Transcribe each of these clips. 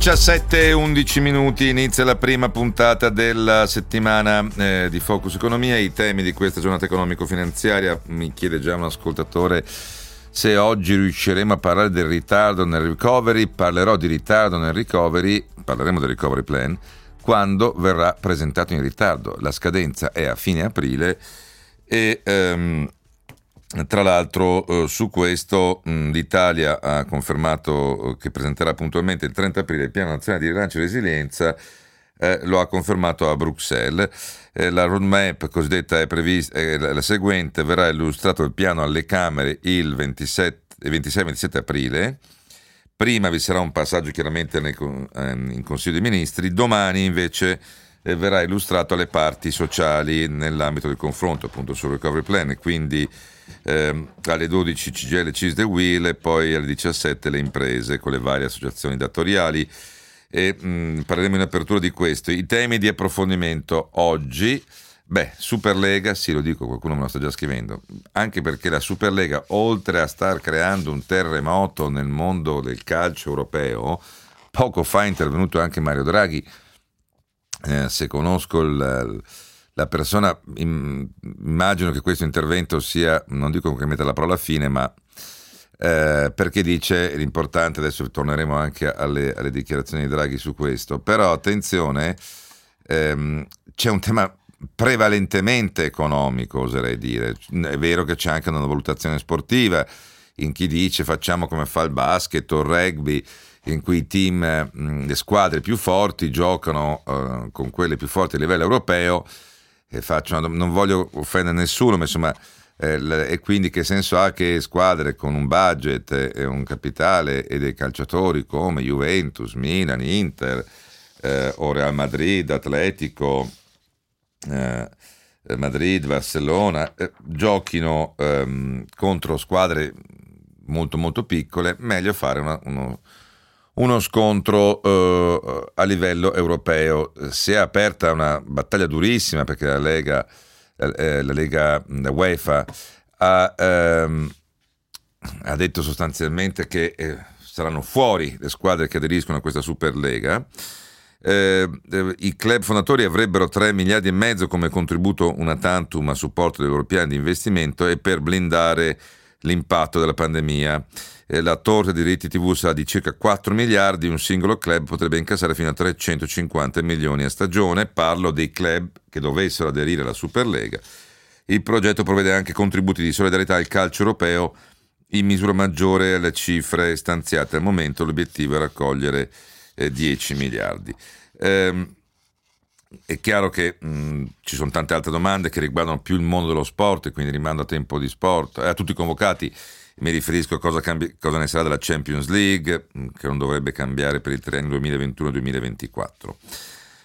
17-11 minuti, inizia la prima puntata della settimana eh, di Focus Economia. I temi di questa giornata economico-finanziaria, mi chiede già un ascoltatore se oggi riusciremo a parlare del ritardo nel recovery. Parlerò di ritardo nel recovery, parleremo del recovery plan, quando verrà presentato in ritardo. La scadenza è a fine aprile e... Um, tra l'altro eh, su questo mh, l'Italia ha confermato eh, che presenterà puntualmente il 30 aprile il piano nazionale di rilancio e resilienza, eh, lo ha confermato a Bruxelles. Eh, la roadmap cosiddetta è prevista, è la seguente, verrà illustrato il piano alle Camere il 26-27 aprile. Prima vi sarà un passaggio chiaramente nel, ehm, in Consiglio dei Ministri, domani invece eh, verrà illustrato alle parti sociali nell'ambito del confronto appunto sul recovery plan, quindi eh, alle 12 CGL CIS The Wheel e poi alle 17 le imprese con le varie associazioni datoriali. E mh, mm, parleremo in apertura di questo. I temi di approfondimento oggi, beh, Superlega, sì lo dico, qualcuno me lo sta già scrivendo, anche perché la Superlega, oltre a star creando un terremoto nel mondo del calcio europeo, poco fa è intervenuto anche Mario Draghi, eh, se conosco il la persona, immagino che questo intervento sia, non dico che metta la parola fine, ma eh, perché dice l'importante, adesso torneremo anche alle, alle, dichiarazioni di Draghi su questo, però attenzione, ehm, c'è un tema prevalentemente economico, oserei dire, è vero che c'è anche una valutazione sportiva, in chi dice facciamo come fa il basket o il rugby, in cui i team, le squadre più forti giocano eh, con quelle più forti a livello europeo, faccio non voglio offendere nessuno, ma insomma, eh, e quindi che senso ha che squadre con un budget e un capitale e dei calciatori come Juventus, Milan, Inter eh, o Real Madrid, Atletico, eh, Madrid, Barcellona, eh, giochino ehm, contro squadre molto molto piccole, meglio fare una, uno, uno scontro eh, a livello europeo. Si è aperta una battaglia durissima perché la Lega, eh, la Lega la UEFA ha, ehm, ha, detto sostanzialmente che eh, saranno fuori le squadre che aderiscono a questa Superlega. Eh, I club fondatori avrebbero 3 miliardi e mezzo come contributo una tantum a supporto loro piani di investimento e per blindare l'impatto della pandemia eh, la torta di diritti TV sarà di circa 4 miliardi, un singolo club potrebbe incassare fino a 350 milioni a stagione. Parlo dei club che dovessero aderire alla Superlega. Il progetto prevede anche contributi di solidarietà al calcio europeo in misura maggiore alle cifre stanziate al momento. L'obiettivo è raccogliere eh, 10 miliardi. Ehm, è chiaro che mh, ci sono tante altre domande che riguardano più il mondo dello sport, quindi rimando a tempo di sport, eh, a tutti i convocati mi riferisco a cosa, cambi- cosa, ne sarà della Champions League, mm, che non dovrebbe cambiare per il triennio 2021-2024.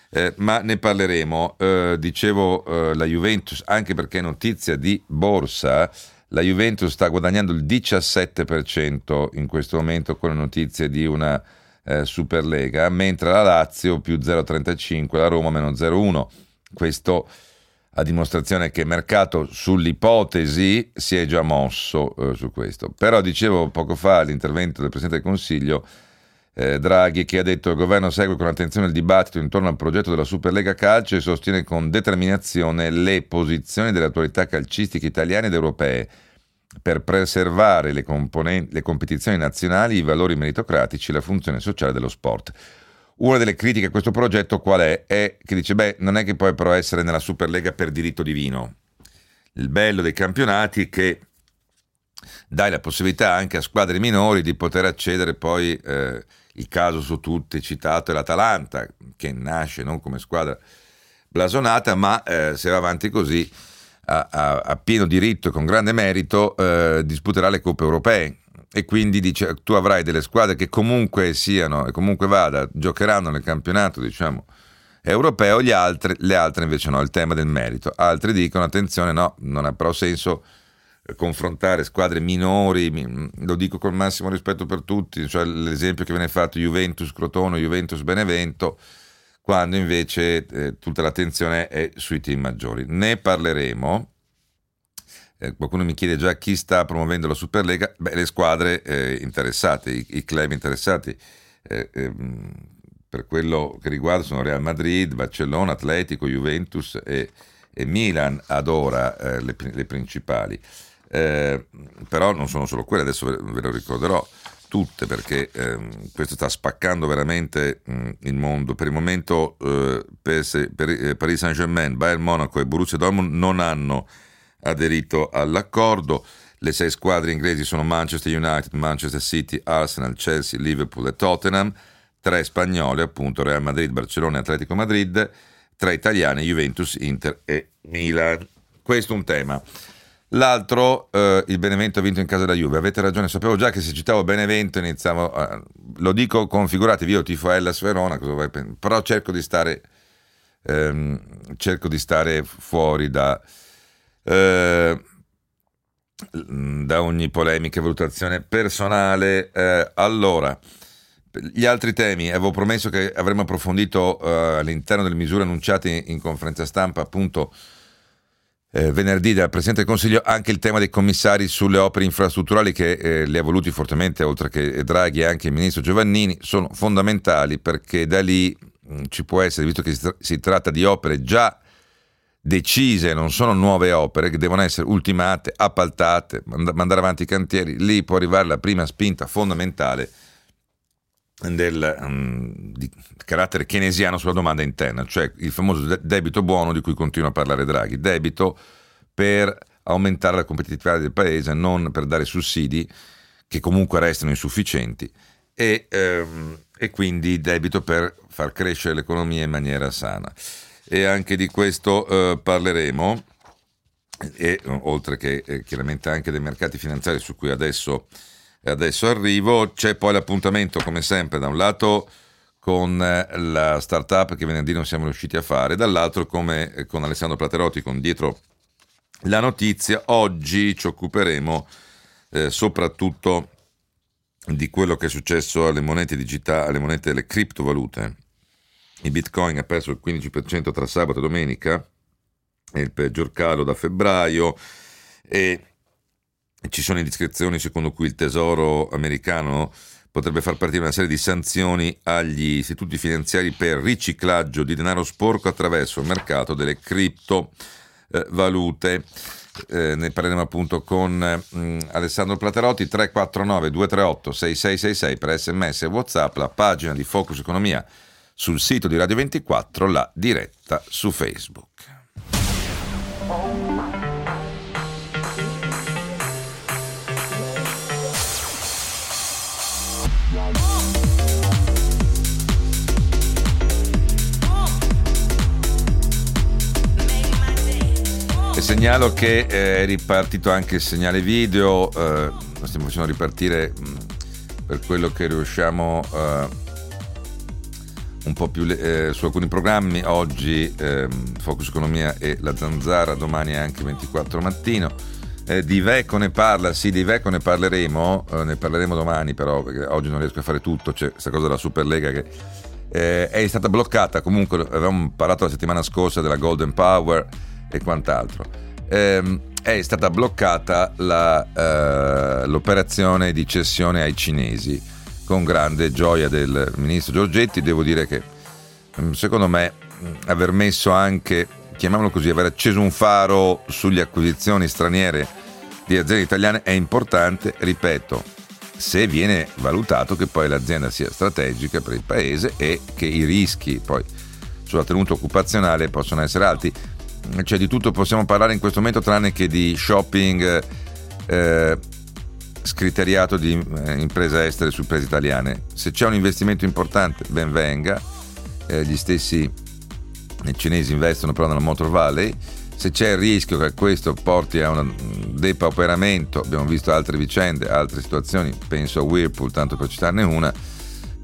Eh, ma ne parleremo. Eh, dicevo eh, la Juventus, anche perché notizia di borsa, la Juventus sta guadagnando il 17% in questo momento con le notizie di una eh, Superlega, mentre la Lazio più 0,35, la Roma meno 0,1. Questo a dimostrazione che il mercato sull'ipotesi si è già mosso eh, su questo. Però dicevo poco fa l'intervento del Presidente del Consiglio eh, Draghi che ha detto il governo segue con attenzione il dibattito intorno al progetto della Superlega Calcio e sostiene con determinazione le posizioni delle autorità calcistiche italiane ed europee per preservare le, le competizioni nazionali, i valori meritocratici e la funzione sociale dello sport. Una delle critiche a questo progetto qual è? È che dice, beh, non è che puoi però essere nella Superlega per diritto divino. Il bello dei campionati è che dai la possibilità anche a squadre minori di poter accedere poi, eh, il caso su tutti citato è l'Atalanta, che nasce non come squadra blasonata, ma eh, se va avanti così, a, a, a, pieno diritto e con grande merito, eh, disputerà le coppe europee e quindi dice tu avrai delle squadre che comunque siano e comunque vada, giocheranno nel campionato, diciamo, europeo, altri, le altre invece no, il tema del merito. Altri dicono attenzione, no, non ha però senso confrontare squadre minori, lo dico col massimo rispetto per tutti, cioè l'esempio che viene fatto Juventus Crotone, Juventus Benevento, quando invece eh, tutta l'attenzione è sui team maggiori. Ne parleremo. Eh, qualcuno mi chiede già chi sta promuovendo la Superlega. Beh, le squadre eh, interessate, i, i, club interessati. Eh, ehm, per quello che riguarda sono Real Madrid, Barcellona, Atletico, Juventus e, e Milan ad ora eh, le, le principali. Eh, però non sono solo quelle, adesso ve, lo ricorderò tutte perché ehm, questo sta spaccando veramente mh, il mondo. Per il momento eh, per, per eh, Paris Saint-Germain, Bayern Monaco e Borussia Dortmund non hanno aderito all'accordo. Le sei squadre inglesi sono Manchester United, Manchester City, Arsenal, Chelsea, Liverpool e Tottenham. Tre spagnole, appunto Real Madrid, Barcellona e Atletico Madrid. Tre italiane, Juventus, Inter e Milan. Questo è un tema. L'altro, eh, il Benevento ha vinto in casa della Juve. Avete ragione, sapevo già che se citavo Benevento iniziamo. A, lo dico configuratevi, io tifo Hellas Verona, però cerco di stare. Ehm, cerco di stare fuori da, eh, da ogni polemica e valutazione personale. Eh, allora, gli altri temi, avevo promesso che avremmo approfondito eh, all'interno delle misure annunciate in conferenza stampa, appunto eh, venerdì dal Presidente del Consiglio anche il tema dei commissari sulle opere infrastrutturali che eh, li ha voluti fortemente, oltre che Draghi e anche il Ministro Giovannini, sono fondamentali perché da lì mh, mm, ci può essere, visto che si, tra- si tratta di opere già decise, non sono nuove opere che devono essere ultimate, appaltate, mand- mandare avanti i cantieri, lì può arrivare la prima spinta fondamentale del um, di carattere keynesiano sulla domanda interna, cioè il famoso debito buono di cui continua a parlare Draghi, debito per aumentare la competitività del paese, non per dare sussidi che comunque restano insufficienti e, ehm, e quindi debito per far crescere l'economia in maniera sana. E anche di questo eh, parleremo, e, oltre che eh, chiaramente anche dei mercati finanziari su cui adesso adesso arrivo, c'è poi l'appuntamento come sempre da un lato con eh, la startup che venerdì non siamo riusciti a fare, dall'altro come eh, con Alessandro Platerotti con dietro la notizia, oggi ci occuperemo eh, soprattutto di quello che è successo alle monete digitali, alle monete delle criptovalute. Il Bitcoin ha perso il 15% tra sabato e domenica, è il peggior calo da febbraio e ci sono indiscrezioni secondo cui il Tesoro americano potrebbe far partire una serie di sanzioni agli istituti finanziari per riciclaggio di denaro sporco attraverso il mercato delle criptovalute. Eh, ne parleremo appunto con mh, mm, Alessandro Platerotti 349 238 6666 per sms e whatsapp la pagina di Focus Economia sul sito di Radio 24 la diretta su Facebook. E segnalo che è ripartito anche il segnale video, eh, lo stiamo facendo ripartire mm, per quello che riusciamo eh, un po' più eh, su alcuni programmi, oggi ehm, Focus Economia e La Zanzara, domani anche 24 mattino. Eh, di Veco ne parla, sì, di Veco ne parleremo, eh, ne parleremo domani però, perché oggi non riesco a fare tutto, c'è questa cosa della Superlega che eh, è stata bloccata, comunque avevamo parlato la settimana scorsa della Golden Power e quant'altro. Eh, è stata bloccata la, eh, l'operazione di cessione ai cinesi con grande gioia del ministro Giorgetti. Devo dire che mm, secondo me mm, aver messo anche, chiamiamolo così, aver acceso un faro sulle acquisizioni straniere di aziende italiane è importante, ripeto, se viene valutato che poi l'azienda sia strategica per il paese e che i rischi poi sulla tenuta occupazionale possono essere alti cioè di tutto possiamo parlare in questo momento tranne che di shopping eh, scriteriato di eh, imprese estere su imprese italiane. Se c'è un investimento importante, ben venga. Eh, gli stessi cinesi investono però nella Motor Valley. Se c'è il rischio che questo porti a una depauperamento, abbiamo visto altre vicende, altre situazioni, penso a Whirlpool, tanto per citarne una,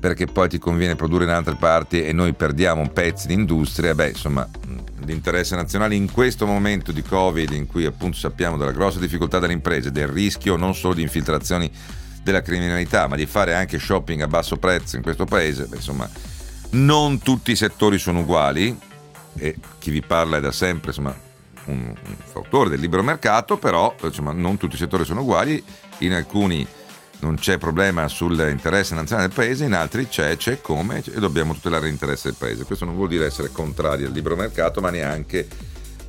perché poi ti conviene produrre in altre parti e noi perdiamo pezzi di industria, beh insomma l'interesse nazionale in questo momento di Covid in cui appunto sappiamo della grossa difficoltà delle imprese, del rischio non solo di infiltrazioni della criminalità, ma di fare anche shopping a basso prezzo in questo paese, beh, insomma non tutti i settori sono uguali e chi vi parla è da sempre insomma, un, un fautore del libero mercato, però insomma, non tutti i settori sono uguali, in alcuni non c'è problema sull'interesse nazionale del paese, in altri c'è, c'è come e dobbiamo tutelare l'interesse del paese. Questo non vuol dire essere contrari al libero mercato, ma neanche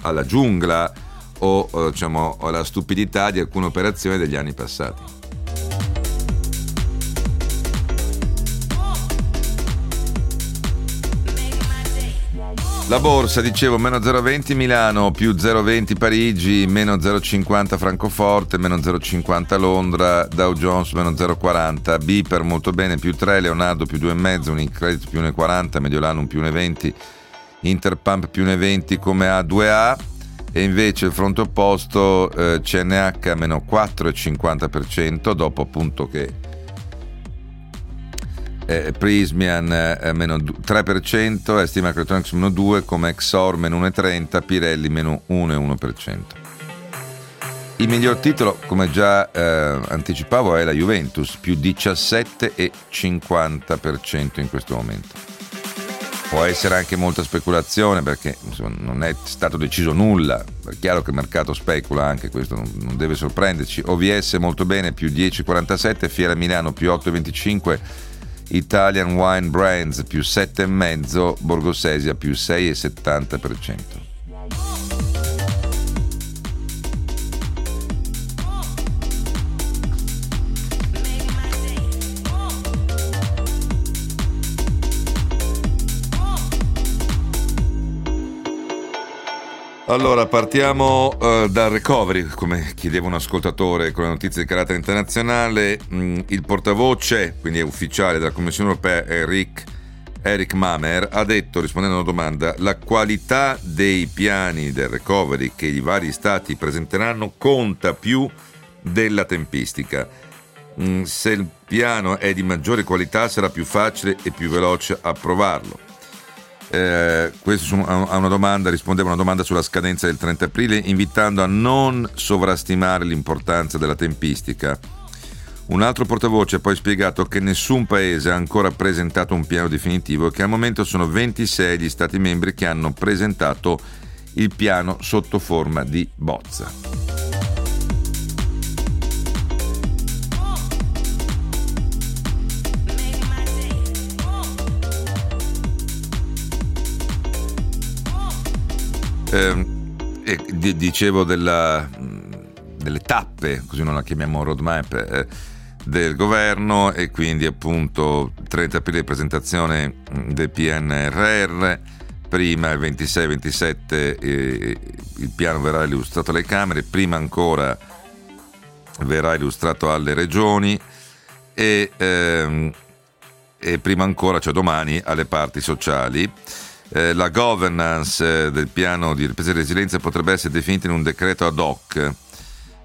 alla giungla o diciamo, alla stupidità di alcune operazioni degli anni passati. La borsa, dicevo, meno 0,20 Milano, più 0,20 Parigi, meno 0,50 Francoforte, meno 0,50 Londra, Dow Jones meno 0,40, Biper molto bene, più 3, Leonardo più 2,5, Unicredit più 1,40, Mediolanum più 1,20, Interpump più 1,20 come A2A e invece il fronte opposto eh, CNH meno 4,50% dopo appunto che eh, Prismian eh, meno 3%, Estima Electronics meno 2%, come Exor meno 1,30%, Pirelli meno 1,1%. Il miglior titolo, come già eh, anticipavo, è la Juventus, più 17,50% in questo momento. Può essere anche molta speculazione perché insomma, non è stato deciso nulla, è chiaro che il mercato specula anche, questo non, non deve sorprenderci. OVS molto bene, più 10,47, Fiera Milano più 8,25, Italian Wine Brands più 7,5%, Borgosesia più 6,70%. Allora, partiamo uh, dal recovery, come chiedeva un ascoltatore con le notizie di carattere internazionale. Mm, il portavoce, quindi è ufficiale della Commissione europea, Eric, Eric Mamer, ha detto, rispondendo a una domanda, la qualità dei piani del recovery che i vari stati presenteranno conta più della tempistica. Mm, se il piano è di maggiore qualità sarà più facile e più veloce approvarlo. Eh, questo a una domanda, rispondeva a una domanda sulla scadenza del 30 aprile, invitando a non sovrastimare l'importanza della tempistica. Un altro portavoce ha poi spiegato che nessun paese ha ancora presentato un piano definitivo e che al momento sono 26 gli Stati membri che hanno presentato il piano sotto forma di bozza. Eh, dicevo della, delle tappe, così non la chiamiamo roadmap, eh, del governo e quindi appunto 30 aprile presentazione del PNRR, prima il 26-27 eh, il piano verrà illustrato alle Camere, prima ancora verrà illustrato alle regioni e, ehm, e prima ancora, cioè domani, alle parti sociali. Eh, la governance eh, del piano di ripresa e resilienza potrebbe essere definita in un decreto ad hoc.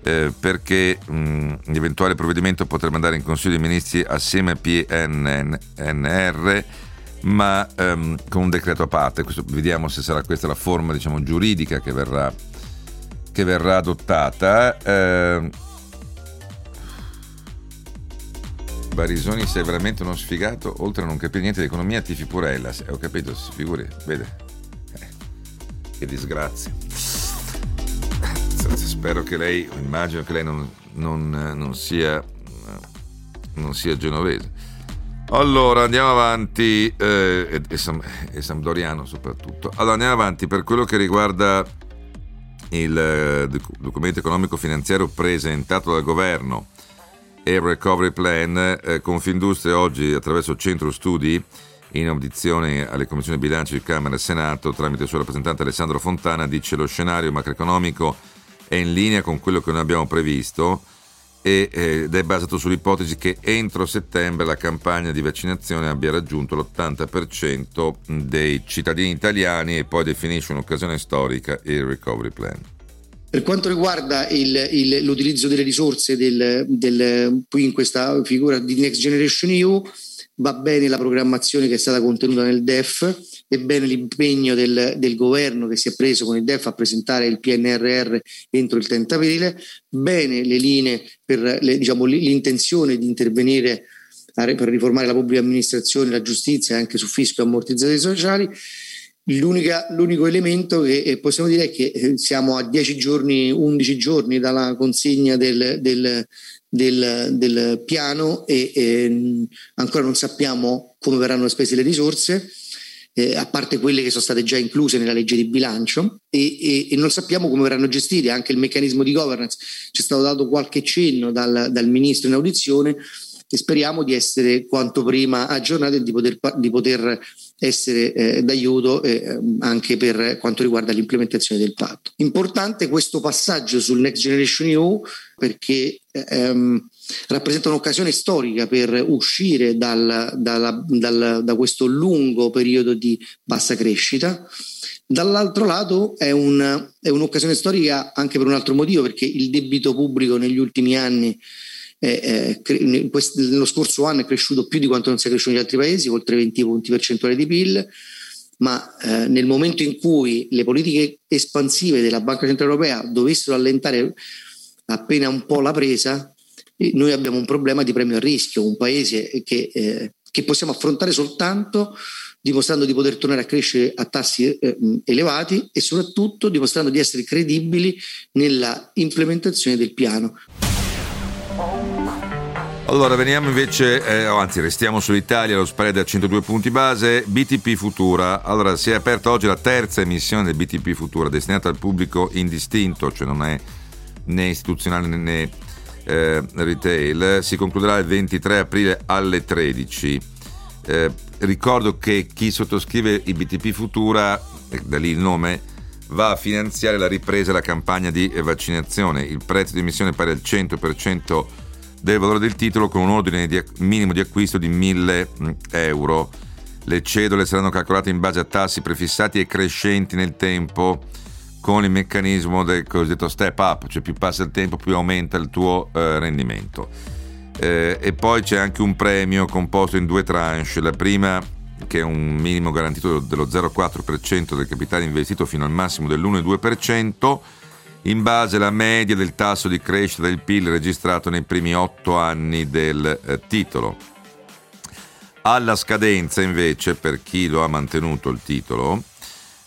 Eh, perché l'eventuale provvedimento potrebbe andare in Consiglio dei Ministri assieme al PNR, ma ehm, con un decreto a parte. Questo, vediamo se sarà questa la forma diciamo, giuridica che verrà, che verrà adottata. Eh, Barisoni sei veramente uno sfigato, oltre a non capire niente di economia, tifi pure Ella. Ho capito, si figuri, vede. Eh, che disgrazia. Spero che lei, immagino che lei non, non, non, sia, non sia genovese. Allora andiamo avanti, eh, e, e, e, Sampdoriano soprattutto. Allora andiamo avanti per quello che riguarda il eh, documento economico finanziario presentato dal governo e Recovery Plan. Eh, Confindustria oggi attraverso centro studi in audizione alle commissioni bilancio di Camera e Senato tramite il suo rappresentante Alessandro Fontana dice lo scenario macroeconomico è in linea con quello che noi abbiamo previsto ed è basato sull'ipotesi che entro settembre la campagna di vaccinazione abbia raggiunto l'80% dei cittadini italiani e poi definisce un'occasione storica il Recovery Plan. Per quanto riguarda il, il, l'utilizzo delle risorse del, del, qui in questa figura di Next Generation EU, va bene la programmazione che è stata contenuta nel DEF, è bene l'impegno del, del, governo che si è preso con il DEF a presentare il PNRR entro il 30 aprile, bene le linee per le, diciamo, l'intenzione di intervenire per riformare la pubblica amministrazione, la giustizia e anche su fisco e ammortizzatori sociali. L'unico elemento che possiamo dire è che eh, siamo a 10 giorni, 11 giorni dalla consegna del, del, del, del piano e, e, ancora non sappiamo come verranno spese le risorse. Eh, a parte quelle che sono state già incluse nella legge di bilancio e, e, e, non sappiamo come verranno gestiti anche il meccanismo di governance. C'è stato dato qualche cenno dal, dal ministro in audizione e speriamo di essere quanto prima aggiornati e di poter, di poter essere eh, d'aiuto eh, anche per quanto riguarda l'implementazione del patto. Importante questo passaggio sul Next Generation EU perché ehm, rappresenta un'occasione storica per uscire dal, dalla, dal, da questo lungo periodo di bassa crescita. Dall'altro lato è, un, è un'occasione storica anche per un altro motivo, perché il debito pubblico negli ultimi anni eh, eh, nello scorso anno è cresciuto più di quanto non sia cresciuto negli altri paesi, oltre 20 punti percentuali di PIL, ma eh, nel momento in cui le politiche espansive della Banca Centrale Europea dovessero allentare appena un po' la presa, noi abbiamo un problema di premio a rischio, un paese che, che possiamo affrontare soltanto dimostrando di poter tornare a crescere a tassi eh, elevati e soprattutto dimostrando di essere credibili nella implementazione del piano. Allora, veniamo invece, eh, anzi restiamo sull'Italia, lo spread a 102 punti base, BTP Futura. Allora, si è aperta oggi la terza emissione del BTP Futura, destinata al pubblico indistinto, cioè non è né istituzionale né eh, retail. Si concluderà il 23 aprile alle 13. Eh, ricordo che chi sottoscrive i BTP Futura, da lì il nome, va a finanziare la ripresa e la campagna di vaccinazione. Il prezzo di emissione è pari al 100% del valore del titolo con un ordine di, minimo di acquisto di 1000 mm, euro. Le cedole saranno calcolate in base a tassi prefissati e crescenti nel tempo con il meccanismo del cosiddetto step up, cioè più passa il tempo più aumenta il tuo eh, rendimento. Eh, e poi c'è anche un premio composto in due tranche, la prima che è un minimo garantito dello 0,4% del capitale investito fino al massimo dell'1,2%, in base alla media del tasso di crescita del PIL registrato nei primi otto anni del eh, titolo. Alla scadenza invece, per chi lo ha mantenuto il titolo,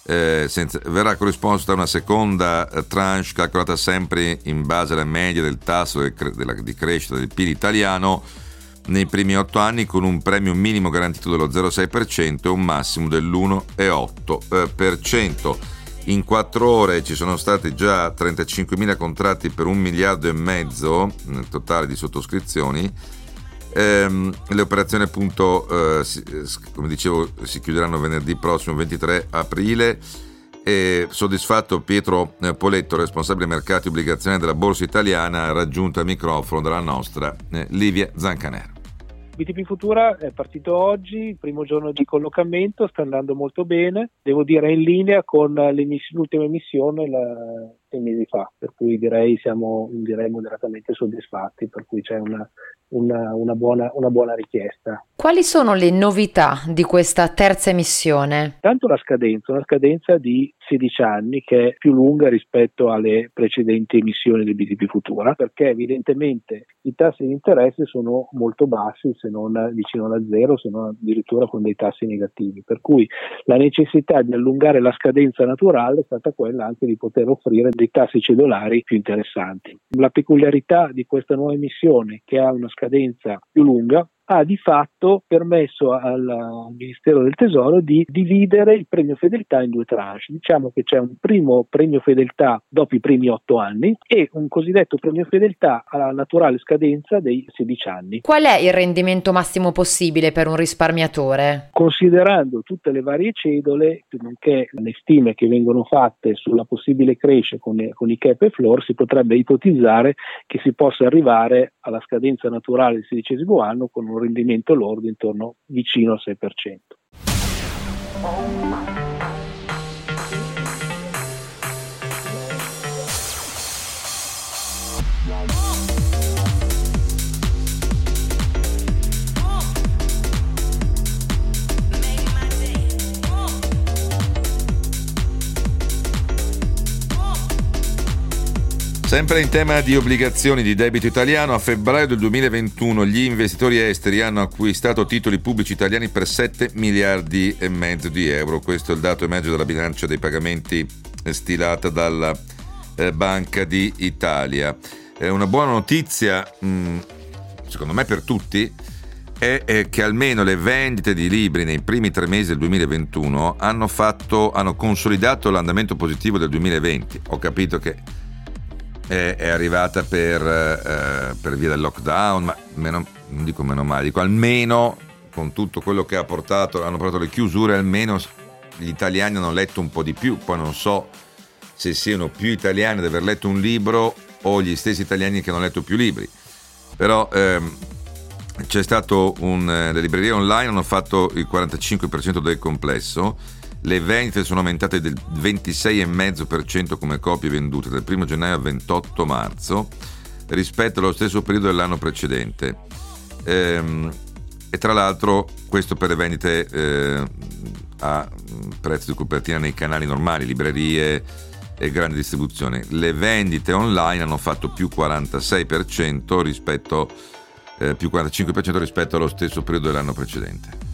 eh, senza, verrà corrisposta una seconda eh, tranche calcolata sempre in base alla media del tasso del, della, di crescita del PIL italiano nei primi otto anni con un premio minimo garantito dello 0,6% e un massimo dell'1,8%. In quattro ore ci sono stati già 35.000 contratti per un miliardo e mezzo nel totale di sottoscrizioni. Ehm, le operazioni appunto, eh, si, come dicevo, si chiuderanno venerdì prossimo 23 aprile. E soddisfatto Pietro eh, Poletto, responsabile mercati e obbligazioni della Borsa Italiana, ha raggiunto il microfono della nostra eh, Livia Zancanera. BTP Futura è partito oggi, primo giorno di collocamento, sta andando molto bene, devo dire in linea con l'ultima emissione la, sei mesi fa, per cui direi siamo direi moderatamente soddisfatti, per cui c'è una, una, una, buona, una buona richiesta. Quali sono le novità di questa terza emissione? Tanto la scadenza, una scadenza di 16 anni che è più lunga rispetto alle precedenti emissioni del BTP Futura, perché evidentemente i tassi di interesse sono molto bassi, se non vicino alla zero, se non addirittura con dei tassi negativi. Per cui la necessità di allungare la scadenza naturale è stata quella anche di poter offrire dei tassi cedolari più interessanti. La peculiarità di questa nuova emissione, che ha una scadenza più lunga, ha di fatto permesso al Ministero del Tesoro di dividere il premio fedeltà in due tranche. Diciamo che c'è un primo premio fedeltà dopo i primi otto anni e un cosiddetto premio fedeltà alla naturale scadenza dei 16 anni. Qual è il rendimento massimo possibile per un risparmiatore? Considerando tutte le varie cedole, nonché le stime che vengono fatte sulla possibile crescita con, con i cap e floor, si potrebbe ipotizzare che si possa arrivare alla scadenza naturale del sedicesimo anno con un rendimento lordo intorno vicino al 6%. Sempre in tema di obbligazioni di debito italiano, a febbraio del 2021 gli investitori esteri hanno acquistato titoli pubblici italiani per 7 miliardi e mezzo di euro. Questo è il dato emerge dalla bilancia dei pagamenti stilata dalla eh, Banca d'Italia. Eh, una buona notizia, mm, secondo me per tutti, è, che almeno le vendite di libri nei primi tre mesi del 2021 hanno, fatto, hanno consolidato l'andamento positivo del 2020. Ho capito che è, arrivata per, eh, per, via del lockdown, ma meno, non dico meno male, dico almeno con tutto quello che ha portato, hanno portato le chiusure, almeno gli italiani hanno letto un po' di più, poi non so se siano più italiani ad aver letto un libro o gli stessi italiani che hanno letto più libri, però ehm, c'è stato un, eh, le librerie online hanno fatto il 45% del complesso le vendite sono aumentate del 26,5% come copie vendute dal 1 gennaio al 28 marzo rispetto allo stesso periodo dell'anno precedente. Ehm, e tra l'altro questo per le vendite eh, a prezzo di copertina nei canali normali, librerie e grande distribuzione. Le vendite online hanno fatto più 46% rispetto, eh, più 45% rispetto allo stesso periodo dell'anno precedente.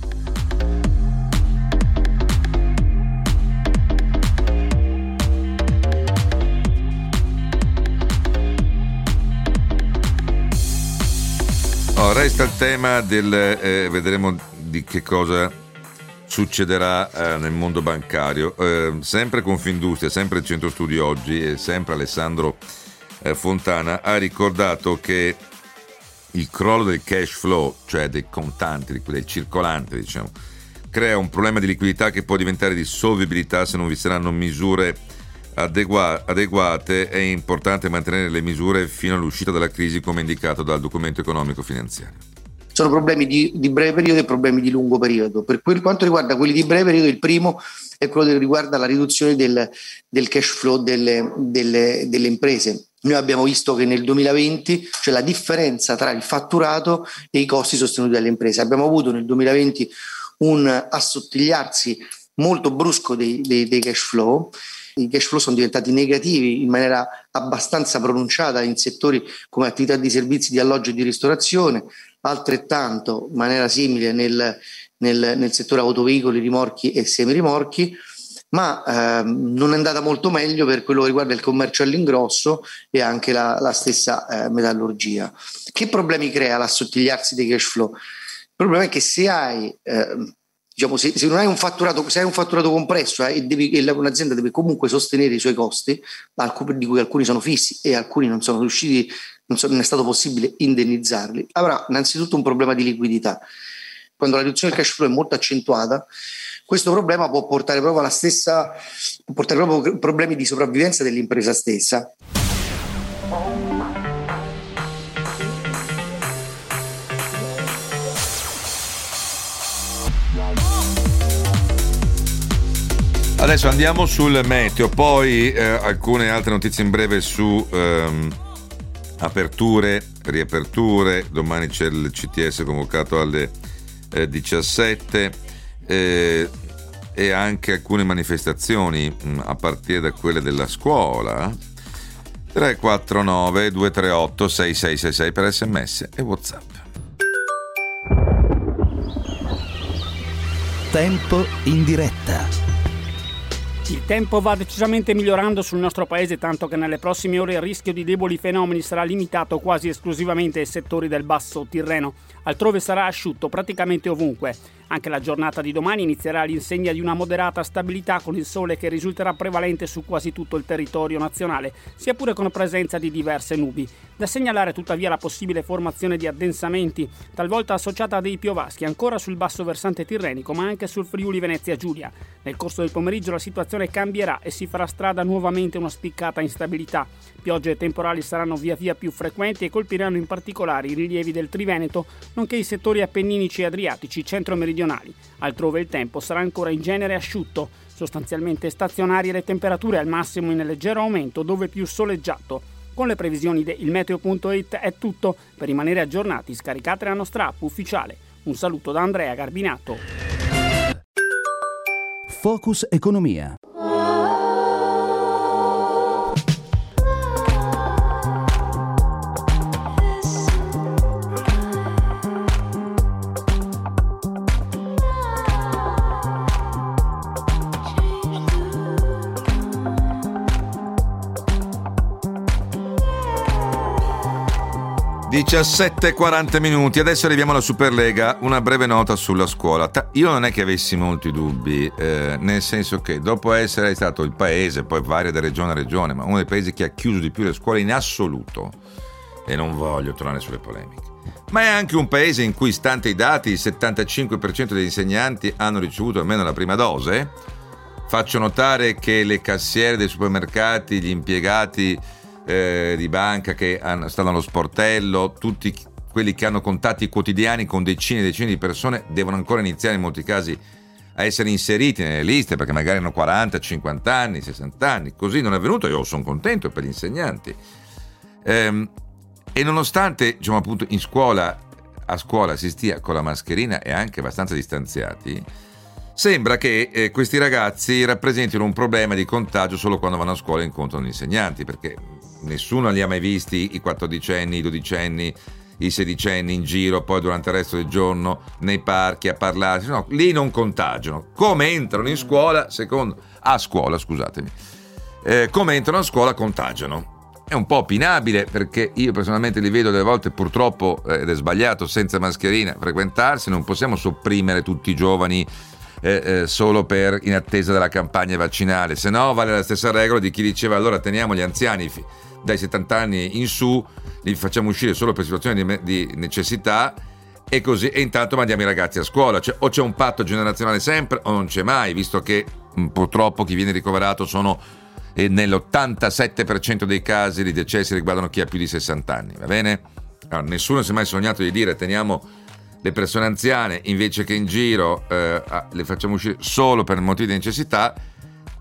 Resta il tema del... Eh, vedremo di che cosa succederà eh, nel mondo bancario. Eh, sempre Confindustria, sempre il Centro Studi oggi e sempre Alessandro eh, Fontana ha ricordato che il crollo del cash flow, cioè dei contanti, del circolante, diciamo, crea un problema di liquidità che può diventare di solvibilità se non vi saranno misure adegua- adeguate è importante mantenere le misure fino all'uscita dalla crisi come indicato dal documento economico finanziario. Sono problemi di, di, breve periodo e problemi di lungo periodo. Per quanto riguarda quelli di breve periodo, il primo è quello che riguarda la riduzione del, del cash flow delle, delle, delle imprese. Noi abbiamo visto che nel 2020 c'è la differenza tra il fatturato e i costi sostenuti dalle imprese. Abbiamo avuto nel 2020 un assottigliarsi molto brusco dei, dei, dei cash flow i cash flow sono diventati negativi in maniera abbastanza pronunciata in settori come attività di servizi di alloggio e di ristorazione, altrettanto in maniera simile nel, nel, nel settore autoveicoli, rimorchi e semirimorchi, ma ehm, non è andata molto meglio per quello che riguarda il commercio all'ingrosso e anche la, la stessa eh, metallurgia. Che problemi crea l'assottigliarsi dei cash flow? Il problema è che se hai eh, diciamo, se, se, non hai un fatturato, se hai un fatturato compresso eh, e, devi, e un'azienda deve comunque sostenere i suoi costi, di cui alcuni sono fissi e alcuni non sono riusciti, non, so, non è stato possibile indennizzarli, avrà innanzitutto un problema di liquidità. Quando la riduzione del cash flow è molto accentuata, questo problema può portare proprio alla stessa, può portare proprio problemi di sopravvivenza dell'impresa stessa. Adesso andiamo sul meteo, poi eh, alcune altre notizie in breve su ehm, aperture, riaperture. Domani c'è il CTS convocato alle eh, 17 eh, e anche alcune manifestazioni mh, mm, a partire da quelle della scuola. 349 238 6666 per sms e whatsapp. Tempo in diretta. Il tempo va decisamente migliorando sul nostro paese, tanto che nelle prossime ore il rischio di deboli fenomeni sarà limitato quasi esclusivamente ai settori del basso Tirreno. Altrove sarà asciutto praticamente ovunque. Anche la giornata di domani inizierà all'insegna di una moderata stabilità con il sole che risulterà prevalente su quasi tutto il territorio nazionale, sia pure con presenza di diverse nubi. Da segnalare tuttavia la possibile formazione di addensamenti, talvolta associata a dei piovaschi ancora sul basso versante tirrenico, ma anche sul Friuli Venezia Giulia. Nel corso del pomeriggio la situazione cambierà e si farà strada nuovamente una spiccata instabilità. Piogge temporali saranno via via più frequenti e colpiranno in particolare i rilievi del Triveneto, nonché i settori appenninici e adriatici centro-meridionali. Altrove il tempo sarà ancora in genere asciutto, sostanzialmente stazionarie le temperature al massimo in leggero aumento dove più soleggiato. Con le previsioni di ilmeteo.it è tutto. Per rimanere aggiornati scaricate la nostra app ufficiale. Un saluto da Andrea Garbinato. Focus Economia. 17.40 minuti, adesso arriviamo alla Superlega, una breve nota sulla scuola. Io non è che avessi molti dubbi, eh, nel senso che dopo essere stato il paese, poi varia da regione a regione, ma uno dei paesi che ha chiuso di più le scuole in assoluto, e non voglio tornare sulle polemiche, ma è anche un paese in cui, stante i dati, il 75% degli insegnanti hanno ricevuto almeno la prima dose. Faccio notare che le cassiere dei supermercati, gli impiegati eh, di banca che hanno, stanno allo sportello, tutti quelli che hanno contatti quotidiani con decine e decine di persone devono ancora iniziare in molti casi a essere inseriti nelle liste perché magari hanno 40, 50 anni, 60 anni. Così non è avvenuto, io sono contento per gli insegnanti. Ehm, e nonostante, diciamo appunto, in scuola, a scuola si stia con la mascherina e anche abbastanza distanziati, Sembra che eh, questi ragazzi rappresentino un problema di contagio solo quando vanno a scuola e incontrano gli insegnanti, perché nessuno li ha mai visti, i 14 i 12 i 16 in giro, poi durante il resto del giorno nei parchi a parlare. No, lì non contagiano. Come entrano in scuola, secondo... a scuola, scusatemi. Eh, come entrano a scuola contagiano. È un po' opinabile perché io personalmente li vedo delle volte purtroppo, eh, ed è sbagliato, senza mascherina, frequentarsi, non possiamo sopprimere tutti i giovani eh, eh, solo per, in attesa della campagna vaccinale, se no vale la stessa regola di chi diceva allora teniamo gli anziani dai 70 anni in su, li facciamo uscire solo per situazioni di, di necessità e così e intanto mandiamo i ragazzi a scuola, cioè, o c'è un patto generazionale sempre o non c'è mai, visto che mh, mm, purtroppo chi viene ricoverato sono eh, nell'87% dei casi di decessi riguardano chi ha più di 60 anni, va bene? Allora, nessuno si è mai sognato di dire teniamo le persone anziane invece che in giro eh, le facciamo uscire solo per motivi di necessità,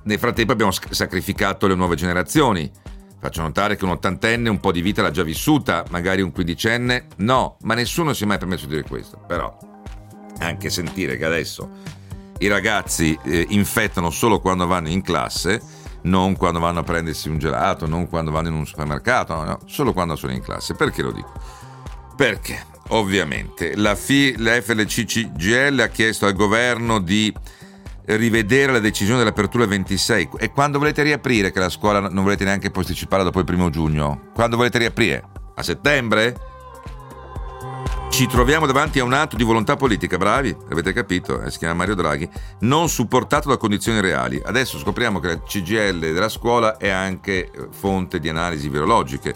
nel frattempo abbiamo sacrificato le nuove generazioni. Faccio notare che un ottantenne un po' di vita l'ha già vissuta, magari un quindicenne no, ma nessuno si è mai permesso di dire questo. Però anche sentire che adesso i ragazzi eh, infettano solo quando vanno in classe, non quando vanno a prendersi un gelato, non quando vanno in un supermercato, no, no, solo quando sono in classe. Perché lo dico? Perché ovviamente la, FI, la FLCCGL ha chiesto al governo di rivedere la decisione dell'apertura 26 e quando volete riaprire che la scuola non volete neanche posticipare dopo il primo giugno quando volete riaprire? a settembre? ci troviamo davanti a un atto di volontà politica, bravi, avete capito, eh, si chiama Mario Draghi, non supportato da condizioni reali. Adesso scopriamo che la CGL della scuola è anche eh, fonte di analisi virologiche.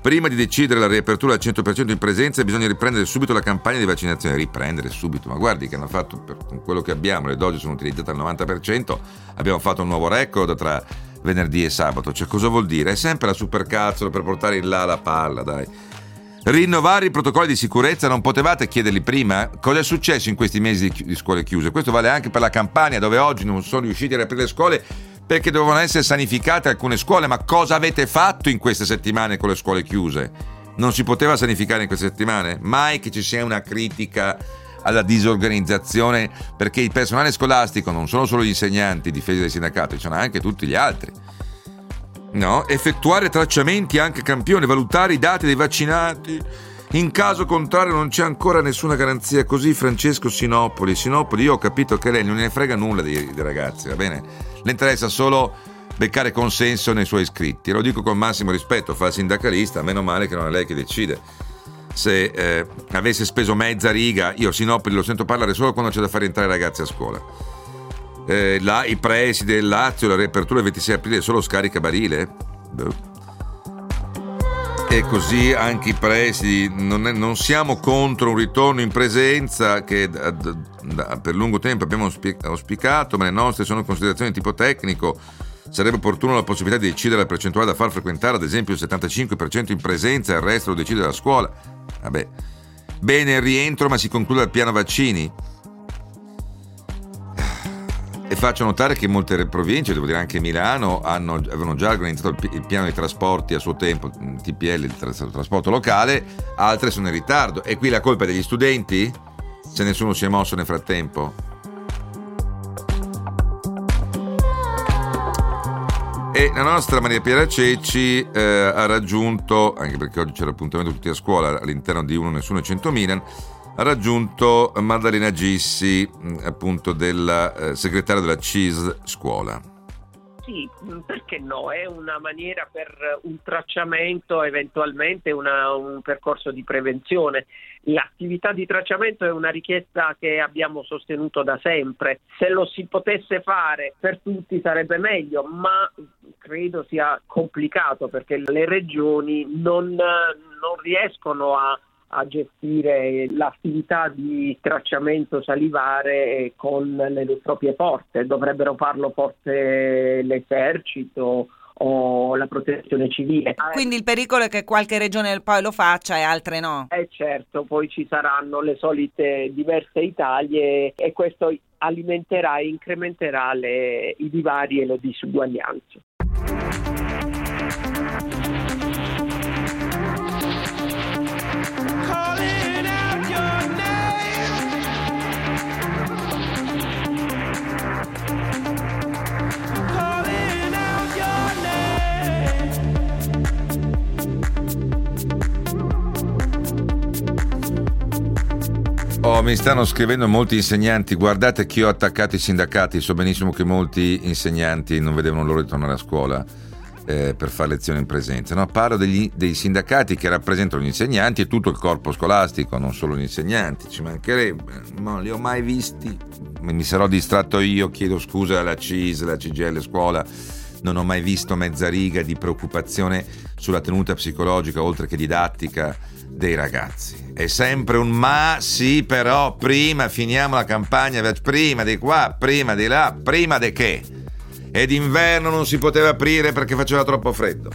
Prima di decidere la riapertura al 100% in presenza bisogna riprendere subito la campagna di vaccinazione. Riprendere subito, ma guardi che hanno fatto per, con quello che abbiamo, le dosi sono utilizzate al 90%, abbiamo fatto un nuovo record tra venerdì e sabato. Cioè cosa vuol dire? È sempre la supercazzola per portare in là la palla, dai. Rinnovare i protocolli di sicurezza non potevate chiederli prima? Cosa è successo in questi mesi di scuole chiuse? Questo vale anche per la Campania, dove oggi non sono riusciti a riaprire le scuole perché dovevano essere sanificate alcune scuole, ma cosa avete fatto in queste settimane con le scuole chiuse? Non si poteva sanificare in queste settimane? Mai che ci sia una critica alla disorganizzazione, perché il personale scolastico non sono solo gli insegnanti difesi dai sindacati, ci sono anche tutti gli altri. No? Effettuare tracciamenti anche campioni, valutare i dati dei vaccinati. In caso contrario non c'è ancora nessuna garanzia. Così Francesco Sinopoli. Sinopoli, io ho capito che lei non ne frega nulla dei, dei ragazzi, va bene? le interessa solo beccare consenso nei suoi iscritti. Lo dico con massimo rispetto, fa sindacalista, meno male che non è lei che decide. Se eh, avesse speso mezza riga, io Sinopoli lo sento parlare solo quando c'è da fare entrare i ragazzi a scuola. Eh, là, I presidi del Lazio, la riapertura il 26 aprile solo scarica barile? Boh. E così anche i presidi, non, è, non, siamo contro un ritorno in presenza che da, da, per lungo tempo abbiamo auspicato, ma le nostre sono considerazioni di tipo tecnico. Sarebbe opportuno la possibilità di decidere la percentuale da far frequentare, ad esempio il 75% in presenza e il resto lo decide la scuola. Vabbè. Bene il rientro, ma si conclude al piano vaccini. E faccio notare che molte province, devo dire anche Milano, hanno, avevano già organizzato il, piano dei trasporti a suo tempo, TPL, il trasporto locale, altre sono in ritardo. E qui la colpa è degli studenti? Se nessuno si è mosso nel frattempo? E la nostra Maria Piera Cecci eh, ha raggiunto, anche perché oggi c'è l'appuntamento tutti a scuola all'interno di Uno Nessuno e 100 Milan, ha raggiunto Maddalena Gissi, mm, appunto della eh, segretaria della CIS Scuola. sì, perché no? È una maniera per un tracciamento, eventualmente una, un percorso di prevenzione. L'attività di tracciamento è una richiesta che abbiamo sostenuto da sempre. Se lo si potesse fare per tutti sarebbe meglio, ma credo sia complicato perché le regioni non, non riescono a a gestire l'attività di tracciamento salivare con le proprie forze, dovrebbero farlo forse l'esercito o la protezione civile. Quindi il pericolo è che qualche regione poi lo faccia e altre no? Eh certo, poi ci saranno le solite diverse Italie e questo alimenterà e incrementerà le, i divari e le disuguaglianze. Oh, mi stanno scrivendo molti insegnanti, guardate che ho attaccato i sindacati, so benissimo che molti insegnanti non vedevano l'ora di tornare a scuola eh, per fare lezioni in presenza. No, parlo degli, dei sindacati che rappresentano gli insegnanti e tutto il corpo scolastico, non solo gli insegnanti, ci mancherebbe, non li ho mai visti, mi sarò distratto io, chiedo scusa alla CIS, alla CGL scuola, non ho mai visto mezza riga di preoccupazione sulla tenuta psicologica oltre che didattica dei ragazzi. È sempre un ma, sì, però prima finiamo la campagna, prima di qua, prima di là, prima di che. Ed inverno non si poteva aprire perché faceva troppo freddo.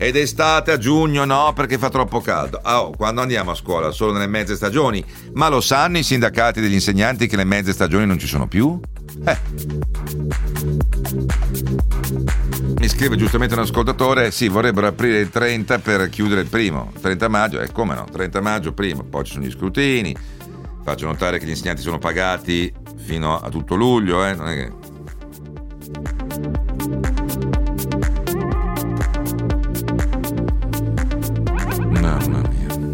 Ed estate a giugno no perché fa troppo caldo. Ah, oh, quando andiamo a scuola? Solo nelle mezze stagioni. Ma lo sanno i sindacati degli insegnanti che le mezze stagioni non ci sono più? Eh. Mi scrive giustamente un ascoltatore, sì, vorrebbero aprire il 30 per chiudere il primo, 30 maggio, e eh, come no, 30 maggio primo, poi ci sono gli scrutini, faccio notare che gli insegnanti sono pagati fino a tutto luglio, eh, non è che... Mamma mia.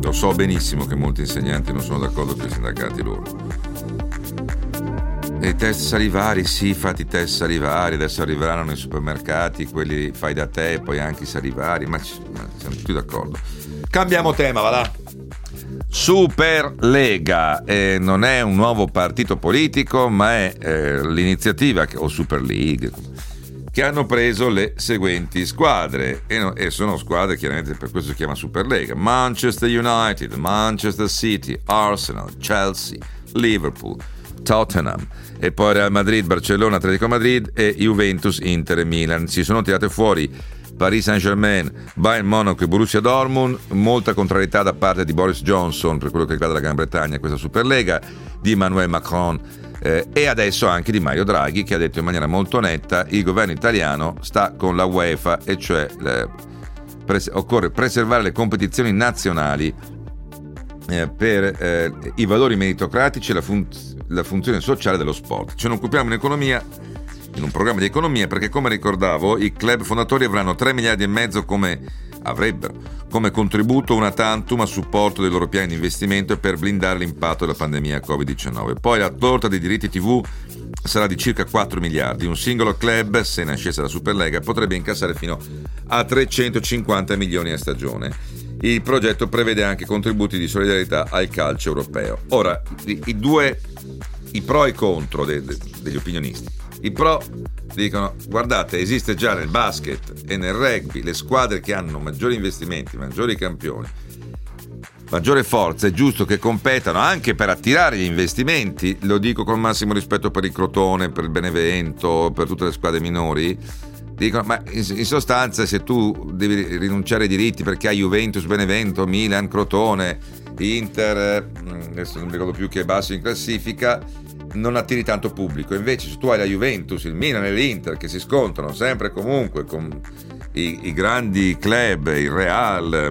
Lo so benissimo che molti insegnanti non sono d'accordo con i sindacati loro. E i test salivari, sì, fate i test salivari, adesso arriveranno nei supermercati, quelli fai da te, poi anche i salivari, ma, siamo tutti d'accordo. Cambiamo tema, va là. Superlega eh, non è un nuovo partito politico, ma è eh, l'iniziativa, o Super League, che hanno preso le seguenti squadre e, no, e, sono squadre chiaramente per questo si chiama Superlega Manchester United, Manchester City, Arsenal, Chelsea, Liverpool, Tottenham e poi Real Madrid, Barcellona, Atletico Madrid e Juventus, Inter e Milan. Si sono tirate fuori Paris Saint-Germain, Bayern Monaco e Borussia Dortmund, molta contrarietà da parte di Boris Johnson per quello che riguarda la Gran Bretagna, questa Superlega, di Emmanuel Macron eh, e adesso anche di Mario Draghi che ha detto in maniera molto netta il governo italiano sta con la UEFA e cioè le, pres- occorre preservare le competizioni nazionali eh, per eh, i valori meritocratici e la, fun- la, funzione sociale dello sport. Ce ne occupiamo in economia, in un programma di economia, perché come ricordavo i club fondatori avranno 3 miliardi e mezzo come avrebbero come contributo una tantum a supporto dei loro piani di investimento per blindare l'impatto della pandemia Covid-19. Poi la torta dei diritti TV sarà di circa 4 miliardi. Un singolo club, se nascesse la Superlega, potrebbe incassare fino a 350 milioni a stagione. Il progetto prevede anche contributi di solidarietà al calcio europeo. Ora, i, i due, i pro e i contro de, de, degli opinionisti. I pro dicono, guardate, esiste già nel basket e nel rugby le squadre che hanno maggiori investimenti, maggiori campioni, maggiore forza, è giusto che competano anche per attirare gli investimenti, lo dico con massimo rispetto per il Crotone, per il Benevento, per tutte le squadre minori Dicono, ma in, sostanza se tu devi rinunciare ai diritti perché hai Juventus, Benevento, Milan, Crotone, Inter, mm, adesso non mi ricordo più che è basso in classifica, non attiri tanto pubblico. Invece se tu hai la Juventus, il Milan e l'Inter che si scontrano sempre e comunque con i, i grandi club, il Real,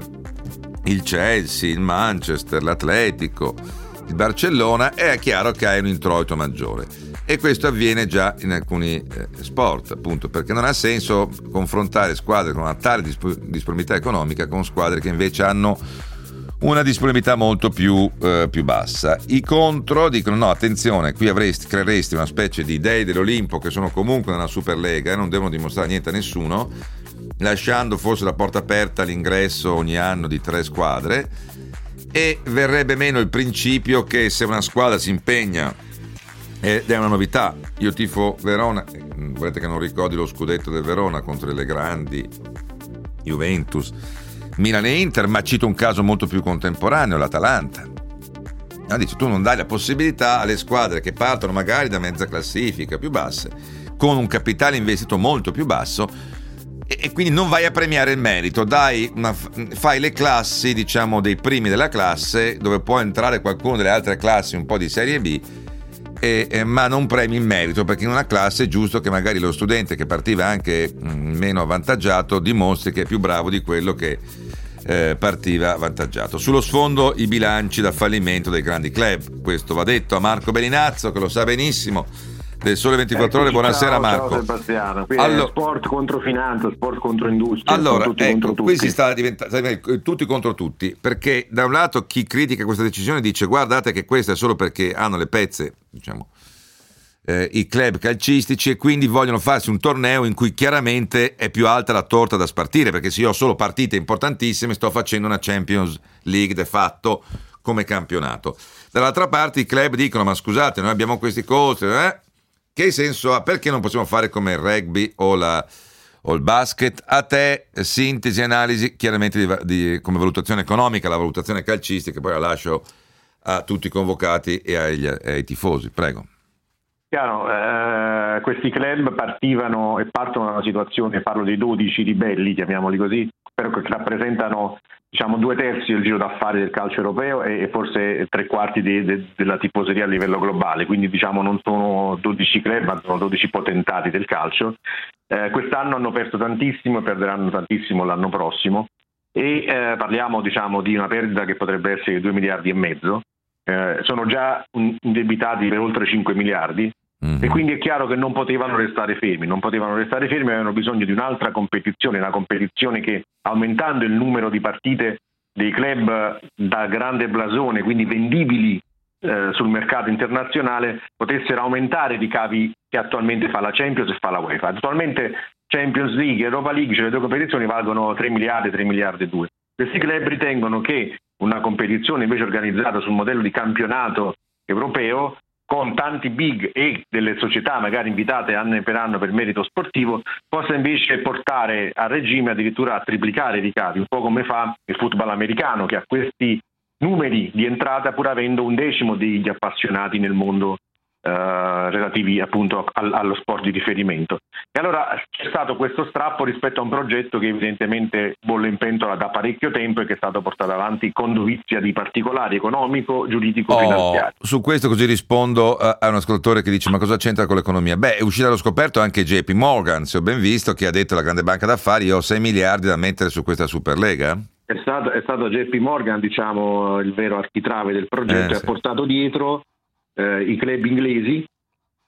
il Chelsea, il Manchester, l'Atletico, il Barcellona, è chiaro che hai un introito maggiore e questo avviene già in alcuni eh, sport, appunto, perché non ha senso confrontare squadre con una tale disponibilità economica con squadre che invece hanno una disponibilità molto più, eh, più, bassa. I contro dicono no, attenzione, qui avresti, creeresti una specie di dei dell'Olimpo che sono comunque nella Superlega e non devono dimostrare niente a nessuno, lasciando forse la porta aperta all'ingresso ogni anno di tre squadre e verrebbe meno il principio che se una squadra si impegna ed è una novità, io tifo Verona, volete che non ricordi lo scudetto del Verona contro le grandi Juventus, Milan e Inter, ma cito un caso molto più contemporaneo, l'Atalanta. No, dice, tu non dai la possibilità alle squadre che partono magari da mezza classifica più basse, con un capitale investito molto più basso, e, quindi non vai a premiare il merito, una, fai le classi, diciamo, dei primi della classe, dove può entrare qualcuno delle altre classi un po' di serie B, e, eh, ma non premi il merito perché in una classe è giusto che magari lo studente che partiva anche mh, meno avvantaggiato dimostri che è più bravo di quello che eh, partiva avvantaggiato. Sullo sfondo i bilanci da fallimento dei grandi club, questo va detto a Marco Belinazzo che lo sa benissimo del Sole 24 Ore. Buonasera ciao, Marco. Ciao Sebastiano, qui allora, sport contro finanza, sport contro industria. Allora, tutti ecco, qui si sta diventando tutti contro tutti, perché da un lato chi critica questa decisione dice guardate che questa è solo perché hanno le pezze, diciamo, eh, i club calcistici e quindi vogliono farsi un torneo in cui chiaramente è più alta la torta da spartire, perché se io ho solo partite importantissime sto facendo una Champions League de fatto come campionato. Dall'altra parte i club dicono ma scusate noi abbiamo questi costi, eh? Che senso ha? Perché non possiamo fare come il rugby o, la, o il basket? A te sintesi, analisi, chiaramente di, di, come valutazione economica, la valutazione calcistica, poi la lascio a tutti i convocati e ai, ai tifosi. Prego. Chiaro, eh, questi club partivano e partono da una situazione, parlo dei 12 ribelli, chiamiamoli così, però che rappresentano diciamo, due terzi del giro d'affari del calcio europeo e, forse tre quarti di, de, della tifoseria a livello globale, quindi diciamo, non sono 12 club, ma sono 12 potentati del calcio. Eh, quest'anno hanno perso tantissimo e perderanno tantissimo l'anno prossimo e eh, parliamo diciamo, di una perdita che potrebbe essere 2 miliardi e mezzo. Eh, sono già indebitati per oltre 5 miliardi Mm-hmm. E quindi è chiaro che non potevano restare fermi, non potevano restare fermi, avevano bisogno di un'altra competizione, una competizione che aumentando il numero di partite dei club da grande blasone, quindi vendibili eh, sul mercato internazionale, potessero aumentare i ricavi che attualmente fa la Champions e fa la UEFA. Attualmente Champions League e Europa League, cioè le due competizioni, valgono 3 miliardi, 3 miliardi e 2. Questi club ritengono che una competizione invece organizzata sul modello di campionato europeo con tanti big e delle società magari invitate anno per anno per merito sportivo, possa invece portare a regime addirittura a triplicare i ricavi, un po' come fa il football americano che ha questi numeri di entrata pur avendo un decimo degli appassionati nel mondo eh, relativi appunto al, allo sport di riferimento. E allora c'è stato questo strappo rispetto a un progetto che evidentemente bolle in pentola da parecchio tempo e che è stato portato avanti con dovizia di particolari economico, giuridico, oh, finanziario. Su questo così rispondo a, a un ascoltatore che dice ma cosa c'entra con l'economia? Beh, è uscito allo scoperto anche JP Morgan, se ho ben visto, che ha detto la grande banca d'affari io ho 6 miliardi da mettere su questa Superlega. È stato, è stato JP Morgan diciamo, il vero architrave del progetto e Eh, ha sì. portato dietro eh, i club inglesi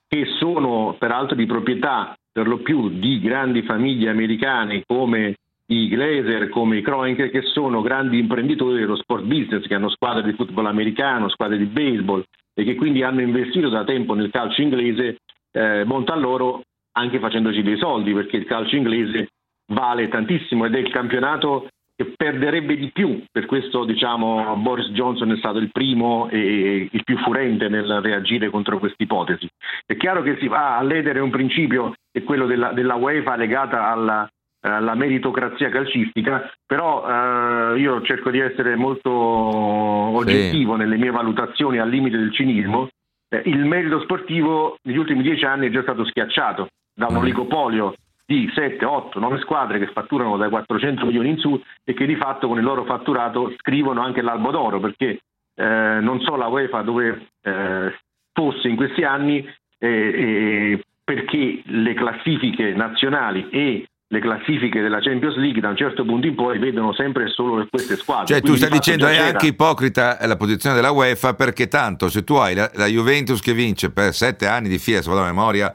che sono peraltro di proprietà per lo più di grandi famiglie americane come i Glazer, come i Kroenke, che sono grandi imprenditori dello sport business, che hanno squadre di football americano, squadre di baseball e che quindi hanno investito da tempo nel calcio inglese, eh, monta loro anche facendoci dei soldi, perché il calcio inglese vale tantissimo ed è il campionato che perderebbe di più, per questo diciamo Boris Johnson è stato il primo e il più furente nel reagire contro questa ipotesi. È chiaro che si va a ledere un principio, che è quello della, della UEFA legata alla, alla meritocrazia calcistica, però eh, io cerco di essere molto oggettivo nelle mie valutazioni al limite del cinismo. Eh, il merito sportivo negli ultimi dieci anni è già stato schiacciato da un oligopolio di 7, 8, 9 squadre che fatturano dai 400 milioni in su e che di fatto con il loro fatturato scrivono anche l'albo d'oro perché eh, non so la UEFA dove eh, fosse in questi anni eh, perché le classifiche nazionali e le classifiche della Champions League da un certo punto in poi vedono sempre solo queste squadre. Cioè, tu Quindi stai di fatto dicendo è anche ipocrita la posizione della UEFA perché tanto se tu hai la, la Juventus che vince per sette anni di fila, se vado a memoria,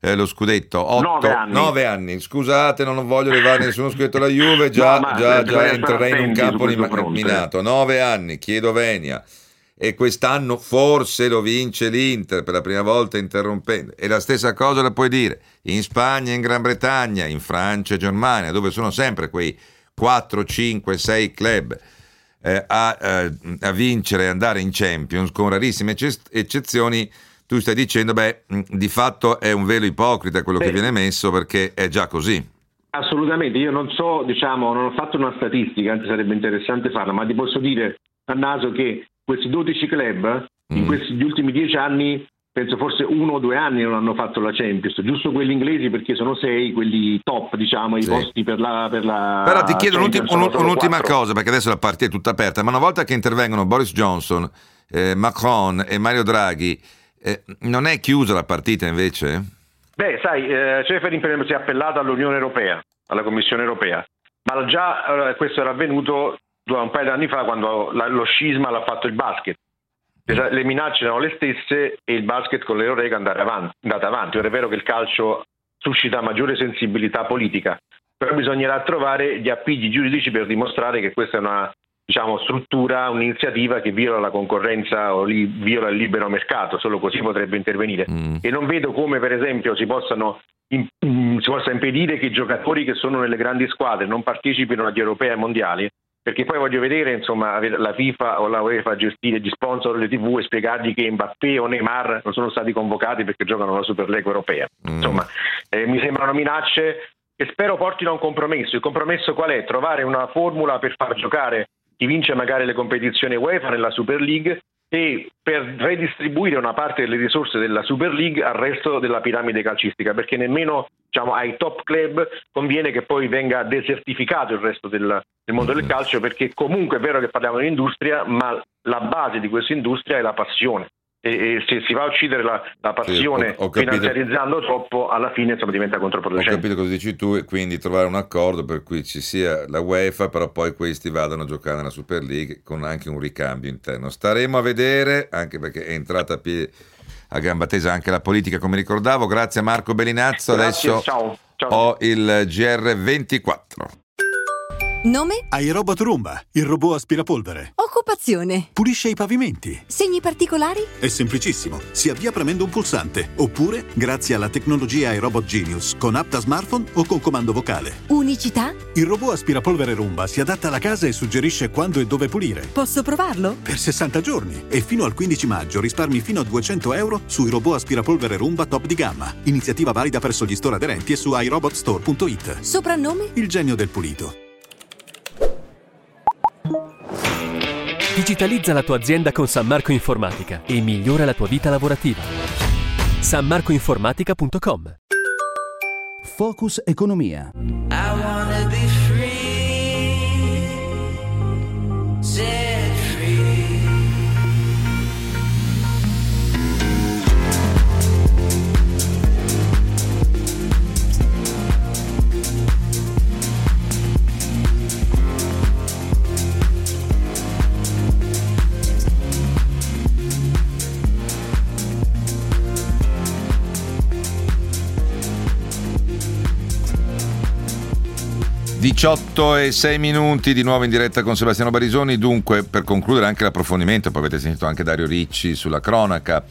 eh, lo scudetto. Otto, Nove anni. nove anni. Scusate, non voglio levare nessuno scudetto alla Juve, già, No, già, già entrerei in un campo minato. Nove anni, chiedo venia. E quest'anno forse lo vince l'Inter per la prima volta interrompendo. E la stessa cosa la puoi dire in Spagna, in Gran Bretagna, in Francia e Germania, dove sono sempre quei 4, 5, 6 club eh, a, eh, a vincere e andare in Champions, con rarissime ecce- eccezioni, tu stai dicendo, beh, mh, di fatto è un velo ipocrita quello che Beh. viene messo perché è già così. Assolutamente, io non so, diciamo, non ho fatto una statistica, anzi sarebbe interessante farla, ma ti posso dire a naso che questi 12 club in Mm. questi gli ultimi 10 anni, penso forse uno o due anni non hanno fatto la Champions, giusto quelli inglesi perché sono sei, quelli top, diciamo, Sì. i posti per la, per la Però ti chiedo un'ultima, un'ultima cosa, perché adesso la partita è tutta aperta, ma una volta che intervengono Boris Johnson, eh, Macron e Mario Draghi, eh, non è chiusa la partita invece? Beh, sai, eh, Ceferin per esempio si è appellato all'Unione Europea, alla Commissione Europea, ma già eh, questo era avvenuto un paio di anni fa quando la- lo scisma l'ha fatto il basket. Le minacce erano le stesse e il basket con l'Eurorega è andato andato avanti. Ora è vero che il calcio suscita maggiore sensibilità politica, però bisognerà trovare gli appigli giuridici per dimostrare che questa è una diciamo, struttura, un'iniziativa che viola la concorrenza o li- viola il libero mercato, solo così potrebbe intervenire Mm. e non vedo come per esempio si possano im- mm, si possa impedire che i giocatori che sono nelle grandi squadre non partecipino agli europei e mondiali perché poi voglio vedere insomma la FIFA o la UEFA gestire gli sponsor delle tv e spiegargli che Mbappé o Neymar non sono stati convocati perché giocano la Superlega europea Mm. insomma eh, mi sembrano minacce che spero portino a un compromesso il compromesso qual è? trovare una formula per far giocare chi vince magari le competizioni UEFA nella Super League e per redistribuire una parte delle risorse della Super League al resto della piramide calcistica, perché nemmeno diciamo, ai top club conviene che poi venga desertificato il resto del, del mondo del calcio, perché comunque è vero che parliamo di industria, ma la base di questa industria è la passione. E, e se si va a uccidere la, la passione ho- ho capito. finanziarizzando troppo, alla fine insomma, diventa Ho controproducente. capito cosa dici tu e quindi trovare un accordo per cui ci sia la UEFA, però poi questi vadano a giocare nella Super League con anche un ricambio interno. Staremo a vedere, anche perché è entrata a, pie- a gamba tesa anche la politica, come ricordavo. Grazie a Marco Bellinazzo. Grazie, Adesso ciao. ciao. ho il GR24. Nome? iRobot Roomba, il robot aspirapolvere. Occupazione? Pulisce i pavimenti. Segni particolari? È semplicissimo. Si avvia premendo un pulsante. Oppure grazie alla tecnologia iRobot Genius con app da smartphone o con comando vocale. Unicità? Il robot aspirapolvere Roomba si adatta alla casa e suggerisce quando e dove pulire. Posso provarlo? Per 60 giorni e fino al 15 maggio risparmi fino a 200 euro sui robot aspirapolvere Roomba top di gamma. Iniziativa valida presso gli store aderenti e su iRobotstore.it. Soprannome? Il genio del pulito. Digitalizza la tua azienda con San Marco Informatica e migliora la tua vita lavorativa. sanmarcoinformatica.com Focus Economia. Di 18 e 6 minuti di nuovo in diretta con Sebastiano Barisoni. Dunque, per concludere anche l'approfondimento, poi avete sentito anche Dario Ricci sulla cronaca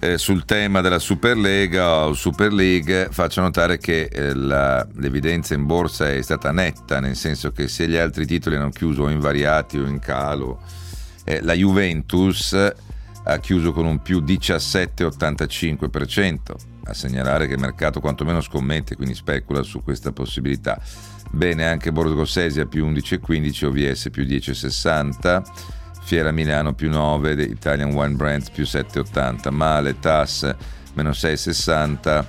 eh, sul tema della Superlega o Super League, faccio notare che eh, la- l'evidenza in borsa è stata netta, nel senso che se gli altri titoli hanno chiuso o invariati o in calo, eh, la Juventus ha chiuso con un più 17,85%, a segnalare che il mercato quantomeno scommette, quindi specula su questa possibilità. Bene anche Borgo Sesia più 11,15, OVS più 10,60, Fiera Milano più 9, The Italian Wine Brands più 7,80, Male TAS meno 6,60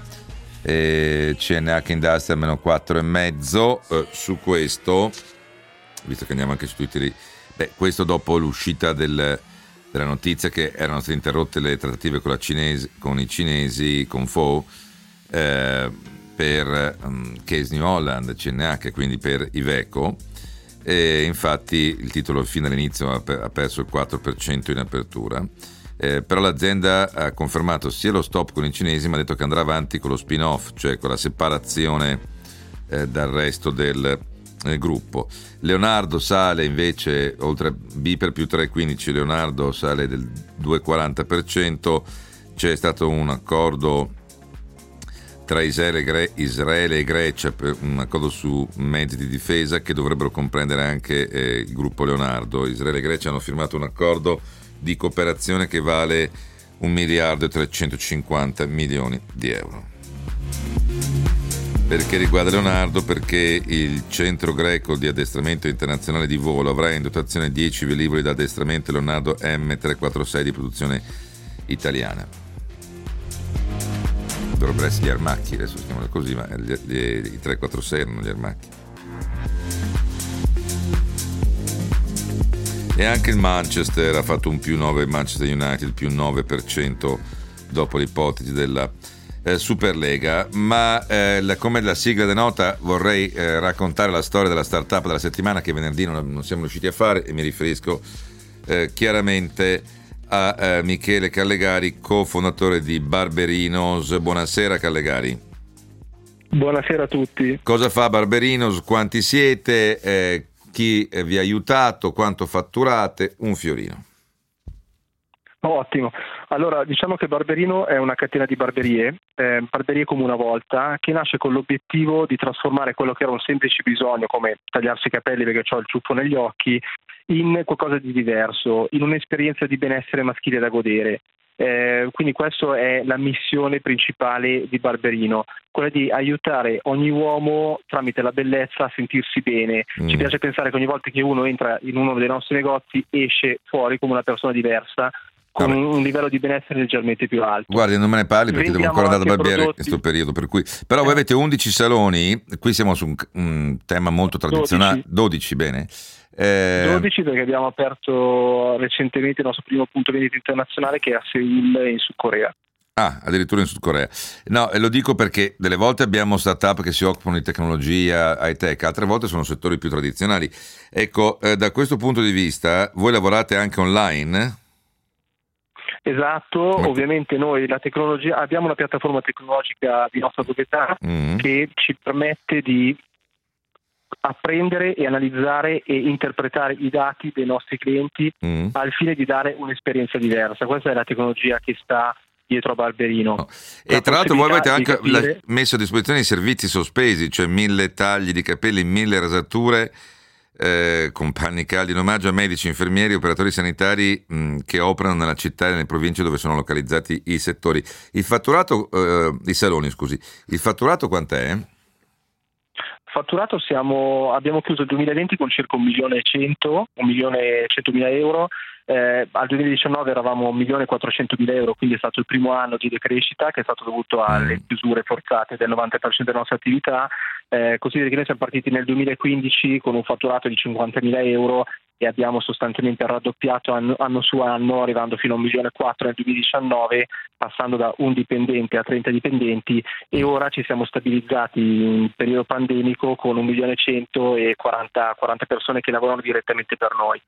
e CNH Industrial meno 4,5 eh, su questo, visto che andiamo anche su Twitter, beh, questo dopo l'uscita del- della notizia che erano state interrotte le trattative con, cinese- con i cinesi, con Fo, eh, per um, Case New Holland, CNH, quindi per Iveco. E infatti il titolo fin dall'inizio ha, per- ha perso il 4% in apertura. Eh, però l'azienda ha confermato sia lo stop con i cinesi, ma ha detto che andrà avanti con lo spin-off, cioè con la separazione eh, dal resto del eh, gruppo. Leonardo sale invece, oltre B per più 3,15, Leonardo sale del 2,40%, c'è stato un accordo tra Israele, e Grecia per un accordo su mezzi di difesa che dovrebbero comprendere anche eh, il gruppo Leonardo. Israele e Grecia hanno firmato un accordo di cooperazione che vale 1 miliardo e 350 milioni di euro. Perché riguarda Leonardo? Perché il centro greco di addestramento internazionale di volo avrà in dotazione 10 velivoli da addestramento Leonardo M346 di produzione italiana dovrebbero essere gli armacchi, adesso si chiamano così, ma gli, gli, i 346 erano gli armacchi. E anche il Manchester ha fatto un più 9, Manchester United più 9% dopo l'ipotesi della eh, Superlega, ma eh, la, come la sigla denota vorrei eh, raccontare la storia della startup della settimana che venerdì non, non siamo riusciti a fare e mi riferisco eh, chiaramente a eh, Michele Callegari, cofondatore di Barberinos. Buonasera Callegari. Buonasera a tutti. Cosa fa Barberinos? Quanti siete? Eh, chi vi ha aiutato? Quanto fatturate? Un fiorino. Ottimo. Allora, diciamo che Barberino è una catena di barberie, eh, barberie come una volta, che nasce con l'obiettivo di trasformare quello che era un semplice bisogno, come tagliarsi i capelli perché ho il ciuffo negli occhi, in qualcosa di diverso, in un'esperienza di benessere maschile da godere. Eh, quindi questa è la missione principale di Barberino, quella di aiutare ogni uomo tramite la bellezza a sentirsi bene. Mm. Ci piace pensare che ogni volta che uno entra in uno dei nostri negozi esce fuori come una persona diversa, con Vabbè. un livello di benessere leggermente più alto. Guardi, non me ne parli perché Vendiamo devo ancora andare a barbiere in questo periodo. Per cui... Però eh. voi avete 11 saloni, qui siamo su un, un tema molto tradizionale. 12, 12 bene. Eh... 12 perché abbiamo aperto recentemente il nostro primo punto vendita internazionale che è a Seoul in Sud Corea. Ah, addirittura in Sud Corea. No, lo dico perché delle volte abbiamo start-up che si occupano di tecnologia, high-tech, altre volte sono settori più tradizionali. Ecco, eh, da questo punto di vista, voi lavorate anche online? Esatto, Ma... ovviamente noi la tecnologia, abbiamo una piattaforma tecnologica di nostra proprietà mm-hmm. che ci permette di apprendere e analizzare e interpretare i dati dei nostri clienti mm. al fine di dare un'esperienza diversa. Questa è la tecnologia che sta dietro a Barberino. No. E tra l'altro voi avete anche capire... messo a disposizione i servizi sospesi, cioè mille tagli di capelli, mille rasature. Eh, con panni caldi in omaggio a medici, infermieri operatori sanitari mh, che operano nella città e nelle province dove sono localizzati i settori. Il fatturato, eh, i saloni, scusi, il fatturato quant'è? Fatturato siamo, abbiamo chiuso il 2020 con circa 1 milione e 100, 1 milione e 100 mila euro, eh, al 2019 eravamo 1 milione e 400 mila euro, quindi è stato il primo anno di decrescita che è stato dovuto alle mm. chiusure forzate del 90% della nostra attività, eh, consideri che noi siamo partiti nel 2015 con un fatturato di 50 mila euro e abbiamo sostanzialmente raddoppiato anno, anno, su anno, arrivando fino a 1 milione e 4 nel 2019, passando da un dipendente a 30 dipendenti e ora ci siamo stabilizzati in periodo pandemico con 1 milione e 100 e 40, 40 persone che lavorano direttamente per noi.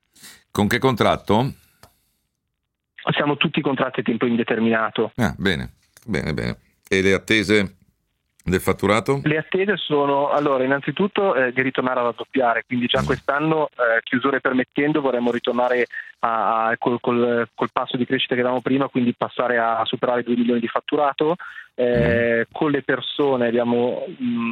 Con che contratto? Siamo tutti contratti a tempo indeterminato. Ah, bene, bene, bene. E le attese del fatturato? Le attese sono, allora, innanzitutto eh, di ritornare a raddoppiare, quindi già mm. quest'anno, eh, chiusure permettendo, vorremmo ritornare a, a, col, col, col, passo di crescita che avevamo prima, quindi passare a, superare i 2 milioni di fatturato. Eh, mm. Con le persone abbiamo mh, mm,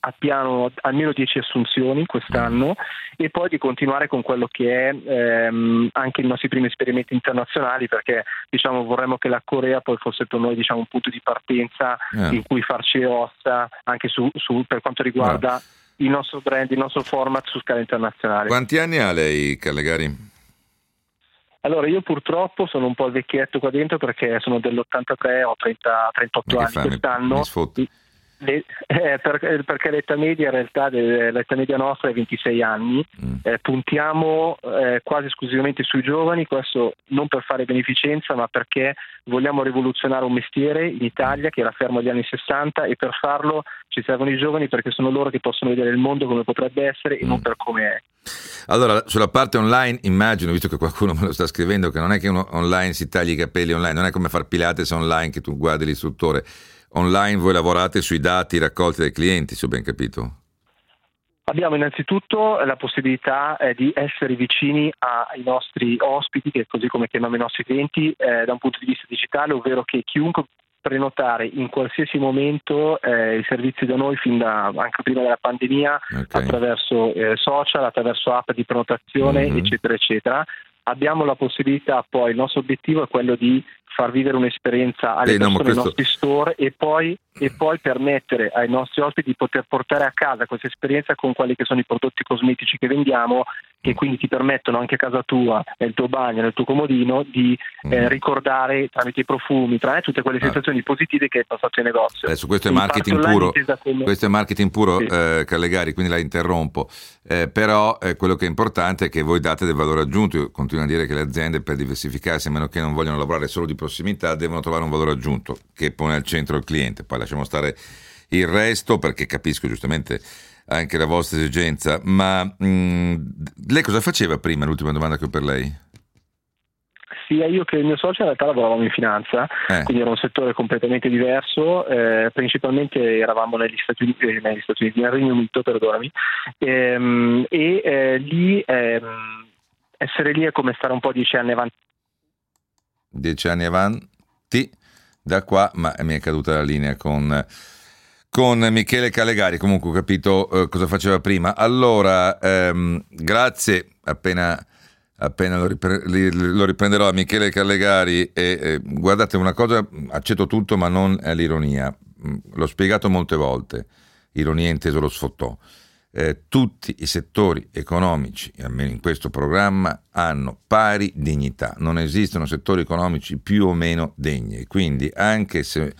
a piano almeno 10 assunzioni quest'anno e poi di continuare con quello che è ehm, anche i nostri primi esperimenti internazionali perché diciamo, vorremmo che la Corea poi fosse per noi diciamo, un punto di partenza eh. in cui farci ossa anche su, su, per quanto riguarda no. il nostro brand, il nostro format su scala internazionale. Quanti anni ha lei Callegari? Allora, io purtroppo sono un po' vecchietto qua dentro perché sono dell'83, ho 30, 38 anni quest'anno. Le, eh, per, eh, perché l'età media in realtà l'età media nostra è 26 anni, mm. eh, puntiamo eh, quasi esclusivamente sui giovani, questo non per fare beneficenza ma perché vogliamo rivoluzionare un mestiere in Italia che era fermo agli anni 60 e per farlo ci servono i giovani perché sono loro che possono vedere il mondo come potrebbe essere e mm. non per come è. Allora, sulla parte online immagino, visto che qualcuno me lo sta scrivendo, che non è che uno online si tagli i capelli online, non è come far Pilates online che tu guardi l'istruttore online voi lavorate sui dati raccolti dai clienti, se ho ben capito? Abbiamo innanzitutto la possibilità eh, di essere vicini ai nostri ospiti, che così come chiamiamo i nostri clienti, eh, da un punto di vista digitale, ovvero che chiunque prenotare in qualsiasi momento eh, i servizi da noi fin da anche prima della pandemia okay. attraverso eh, social, attraverso app di prenotazione, mm-hmm. eccetera, eccetera. Abbiamo la possibilità poi, il nostro obiettivo è quello di far vivere un'esperienza alle eh, persone no, questo... nei nostri store e poi, e poi, permettere ai nostri ospiti di poter portare a casa questa esperienza con quelli che sono i prodotti cosmetici che vendiamo che quindi ti permettono anche a casa tua, nel tuo bagno, nel tuo comodino, di eh, mm. ricordare tramite i profumi, tra tutte quelle ah. sensazioni positive che hai passato in negozio. Adesso questo è marketing puro, come... questo è marketing puro sì. eh, Callegari, quindi la interrompo. Eh, però eh, quello che è importante è che voi date del valore aggiunto. Io continuo a dire che le aziende per diversificarsi, a meno che non vogliono lavorare solo di prossimità, devono trovare un valore aggiunto che pone al centro il cliente. Poi lasciamo stare il resto perché capisco giustamente anche la vostra esigenza, ma mh, mm, lei cosa faceva prima? L'ultima domanda che ho per lei. Sia io che il mio socio in realtà lavoravamo in finanza, eh. quindi era un settore completamente diverso, eh, principalmente eravamo negli Stati Uniti, eh, negli Stati Uniti nel Regno Unito, perdonami, ehm, e eh, lì ehm, essere lì è come stare un po' dieci anni avanti. Dieci anni avanti da qua, ma mi è caduta la linea con con Michele Calegari, comunque ho capito eh, cosa faceva prima. Allora, ehm, grazie, appena, appena lo, ripre- lo, riprenderò a Michele Calegari e eh, guardate una cosa, accetto tutto ma non l'ironia, mm, l'ho spiegato molte volte, ironia inteso lo sfottò. Eh, tutti i settori economici, almeno in questo programma, hanno pari dignità, non esistono settori economici più o meno degni, quindi anche se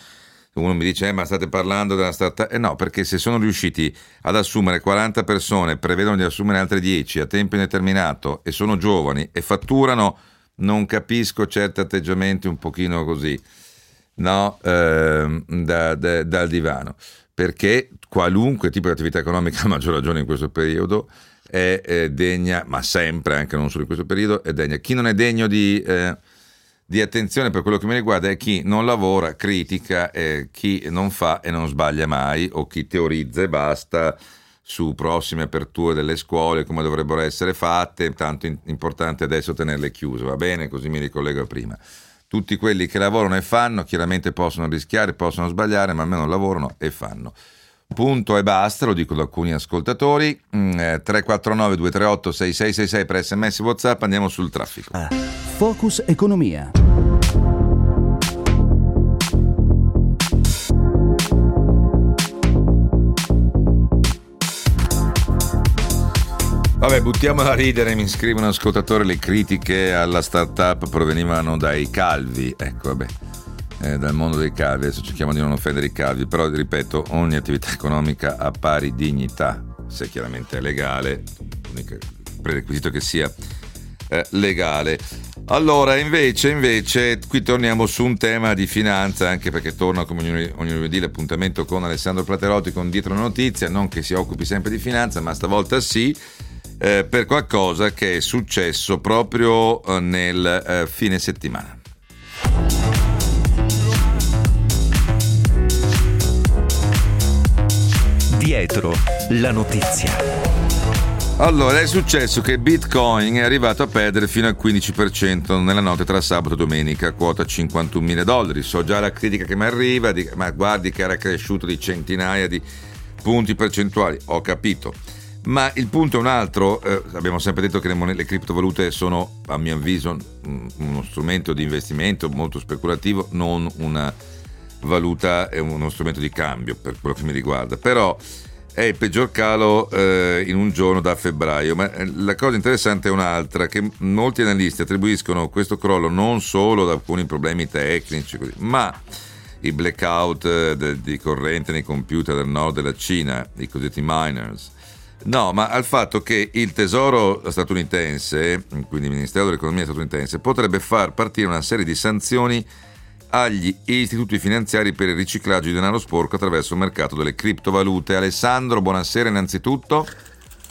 uno mi dice, eh, ma state parlando della startup? Eh no, perché se sono riusciti ad assumere 40 persone, prevedono di assumere altre 10 a tempo indeterminato e sono giovani e fatturano, non capisco certi atteggiamenti un pochino così, no, eh, da, da, dal divano. Perché qualunque tipo di attività economica, a maggior ragione in questo periodo, è, è degna, ma sempre, anche non solo in questo periodo, è degna. Chi non è degno di... Eh, di attenzione per quello che mi riguarda è chi non lavora, critica, eh, chi non fa e non sbaglia mai o chi teorizza e basta su prossime aperture delle scuole, come dovrebbero essere fatte, tanto importante adesso tenerle chiuse, va bene? Così mi ricollego a prima. Tutti quelli che lavorano e fanno chiaramente possono rischiare, possono sbagliare, ma almeno lavorano e fanno. Punto e basta, lo dico da alcuni ascoltatori. Mm, eh, 349 238 6666 per sms WhatsApp, andiamo sul traffico. Ah. Focus Economia. Vabbè, buttiamola a ridere, mi scrive un ascoltatore, le critiche alla startup provenivano dai calvi. Ecco, vabbè eh, dal mondo dei cavi, adesso cerchiamo di non offendere i cavi, però ripeto, ogni attività economica ha pari dignità, se chiaramente è legale, l'unico prerequisito che sia eh, legale. Allora, invece, invece, qui torniamo su un tema di finanza, anche perché torna come ogni, ogni lunedì l'appuntamento con Alessandro Platerotti con Dietro la Notizia, non che si occupi sempre di finanza, ma stavolta sì, eh, per qualcosa che è successo proprio eh, nel eh, fine settimana. Dietro la notizia. Allora, è successo che Bitcoin è arrivato a perdere fino al 15% nella notte tra sabato e domenica, quota 51 mila dollari. So già la critica che mi arriva, di, ma guardi che era cresciuto di centinaia di punti percentuali. Ho capito. Ma il punto è un altro, eh, abbiamo sempre detto che le, monete, le criptovalute sono, a mio avviso, uno strumento di investimento molto speculativo, non una valuta è uno strumento di cambio per quello che mi riguarda, però è il peggior calo eh, in un giorno da febbraio, ma eh, la cosa interessante è un'altra, che molti analisti attribuiscono questo crollo non solo ad alcuni problemi tecnici, ma i blackout eh, de- di corrente nei computer del nord della Cina, i cosiddetti miners. No, ma al fatto che il tesoro statunitense, quindi il Ministero dell'Economia statunitense, potrebbe far partire una serie di sanzioni agli istituti finanziari per il riciclaggio di denaro sporco attraverso il mercato delle criptovalute. Alessandro, buonasera innanzitutto.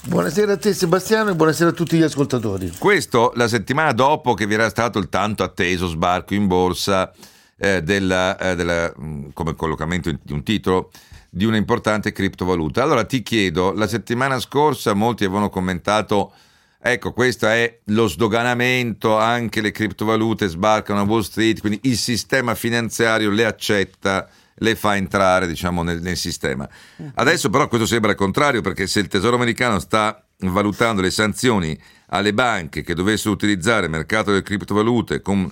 Buonasera a te Sebastiano e buonasera a tutti gli ascoltatori. Questo la settimana dopo che vi era stato il tanto atteso sbarco in borsa eh, della, eh, della, mm, come collocamento di un titolo di una importante criptovaluta. Allora ti chiedo, la settimana scorsa molti avevano commentato Ecco, questo è lo sdoganamento, anche le criptovalute sbarcano a Wall Street, quindi il sistema finanziario le accetta, le fa entrare diciamo, nel, nel sistema. Adesso però questo sembra il contrario, perché se il Tesoro americano sta valutando le sanzioni alle banche che dovessero utilizzare il mercato delle criptovalute con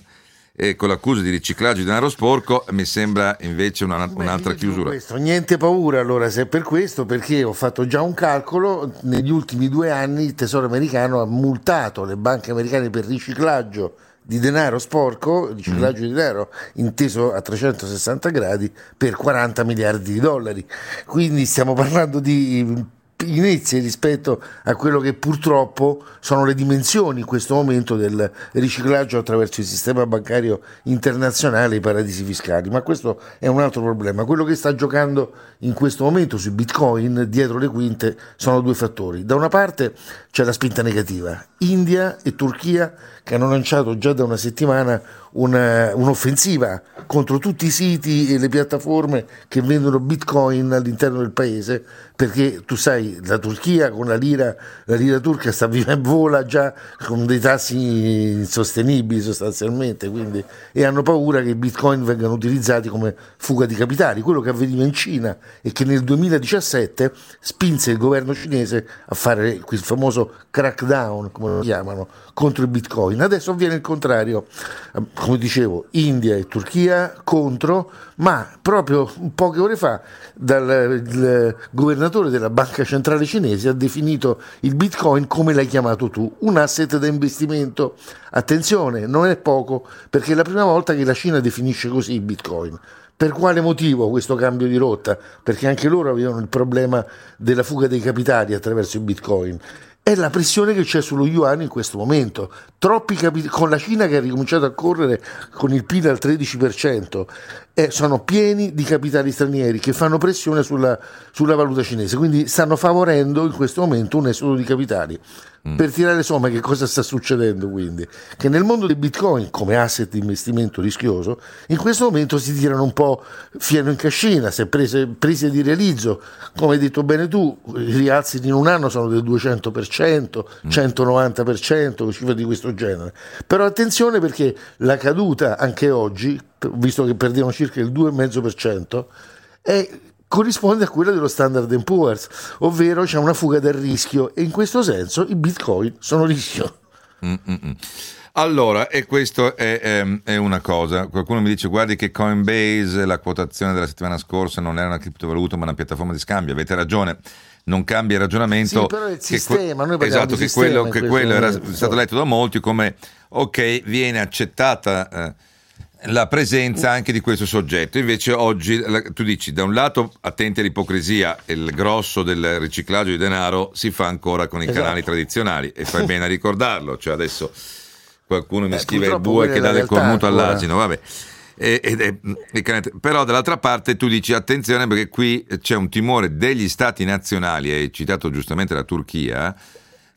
e con l'accusa di riciclaggio di denaro sporco mi sembra invece una, un'altra chiusura. Questo, niente paura allora se è per questo, perché ho fatto già un calcolo, negli ultimi due anni il Tesoro americano ha multato le banche americane per riciclaggio di denaro sporco, riciclaggio mm. di denaro inteso a 360 gradi per 40 miliardi di dollari. Quindi stiamo parlando di inizi rispetto a quello che purtroppo sono le dimensioni in questo momento del riciclaggio attraverso il sistema bancario internazionale e i paradisi fiscali. Ma questo è un altro problema. Quello che sta giocando in questo momento sui bitcoin dietro le quinte sono due fattori. Da una parte c'è la spinta negativa. India e Turchia che hanno lanciato già da una settimana una, un'offensiva contro tutti i siti e le piattaforme che vendono bitcoin all'interno del paese perché tu sai la Turchia con la lira la lira turca sta vivendo vola già con dei tassi insostenibili sostanzialmente quindi, e hanno paura che i bitcoin vengano utilizzati come fuga di capitali quello che avveniva in Cina e che nel 2017 spinse il governo cinese a fare quel famoso crackdown come lo chiamano contro i bitcoin adesso avviene il contrario come dicevo, India e Turchia contro, ma proprio poche ore fa dal, il governatore della banca centrale cinese ha definito il bitcoin come l'hai chiamato tu, un asset da investimento. Attenzione, non è poco, perché è la prima volta che la Cina definisce così il bitcoin. Per quale motivo questo cambio di rotta? Perché anche loro avevano il problema della fuga dei capitali attraverso il bitcoin è la pressione che c'è sullo yuan in questo momento. Troppi capi- con la Cina che ha ricominciato a correre con il PIL al 13%, eh, sono pieni di capitali stranieri che fanno pressione sulla, sulla valuta cinese, quindi stanno favorendo in questo momento un esodo di capitali. Mm. Per tirare somme, che cosa sta succedendo quindi? Che nel mondo del bitcoin, come asset di investimento rischioso, in questo momento si tirano un po' fieno in cascina, se prese, prese di realizzo, come hai detto bene tu, i rialzi in un anno sono del 200%, mm. 190%, cifre di questo genere. Però attenzione perché la caduta anche oggi, visto che perdiamo circa il 2,5%, è corrisponde a quella dello Standard Poor's, ovvero c'è una fuga dal rischio e in questo senso i bitcoin sono rischio. Mm-mm. Allora, e questo è, è, è, una cosa. Qualcuno mi dice: guardi che Coinbase, la quotazione della settimana scorsa, non era una criptovaluta, ma una piattaforma di scambio. Avete ragione. Non cambia il ragionamento. Sì, però è il sistema, que- esatto, che quello, che quello era stato letto da molti come ok, viene accettata. Eh, la presenza anche di questo soggetto. Invece oggi tu dici da un lato attenti all'ipocrisia, il grosso del riciclaggio di denaro si fa ancora con i esatto. canali tradizionali e fai bene a ricordarlo, cioè adesso qualcuno mi eh, scrive il bue che dà del cornuto all'asino, vabbè. E, e, e, però dall'altra parte tu dici attenzione perché qui c'è un timore degli stati nazionali, hai citato giustamente la Turchia,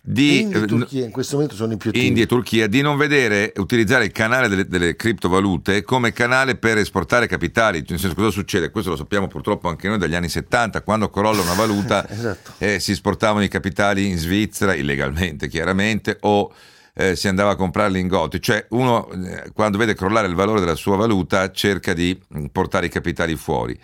di India e Turchia in questo momento sono i più attivi. India e Turchia di non vedere utilizzare il canale delle, delle, criptovalute come canale per esportare capitali. Nel senso, cosa succede? Questo lo sappiamo purtroppo anche noi dagli anni 70, quando crolla una valuta esatto. eh, si esportavano i capitali in Svizzera illegalmente, chiaramente, o eh, si andava a comprare lingotti. Cioè, uno eh, quando vede crollare il valore della sua valuta cerca di portare i capitali fuori.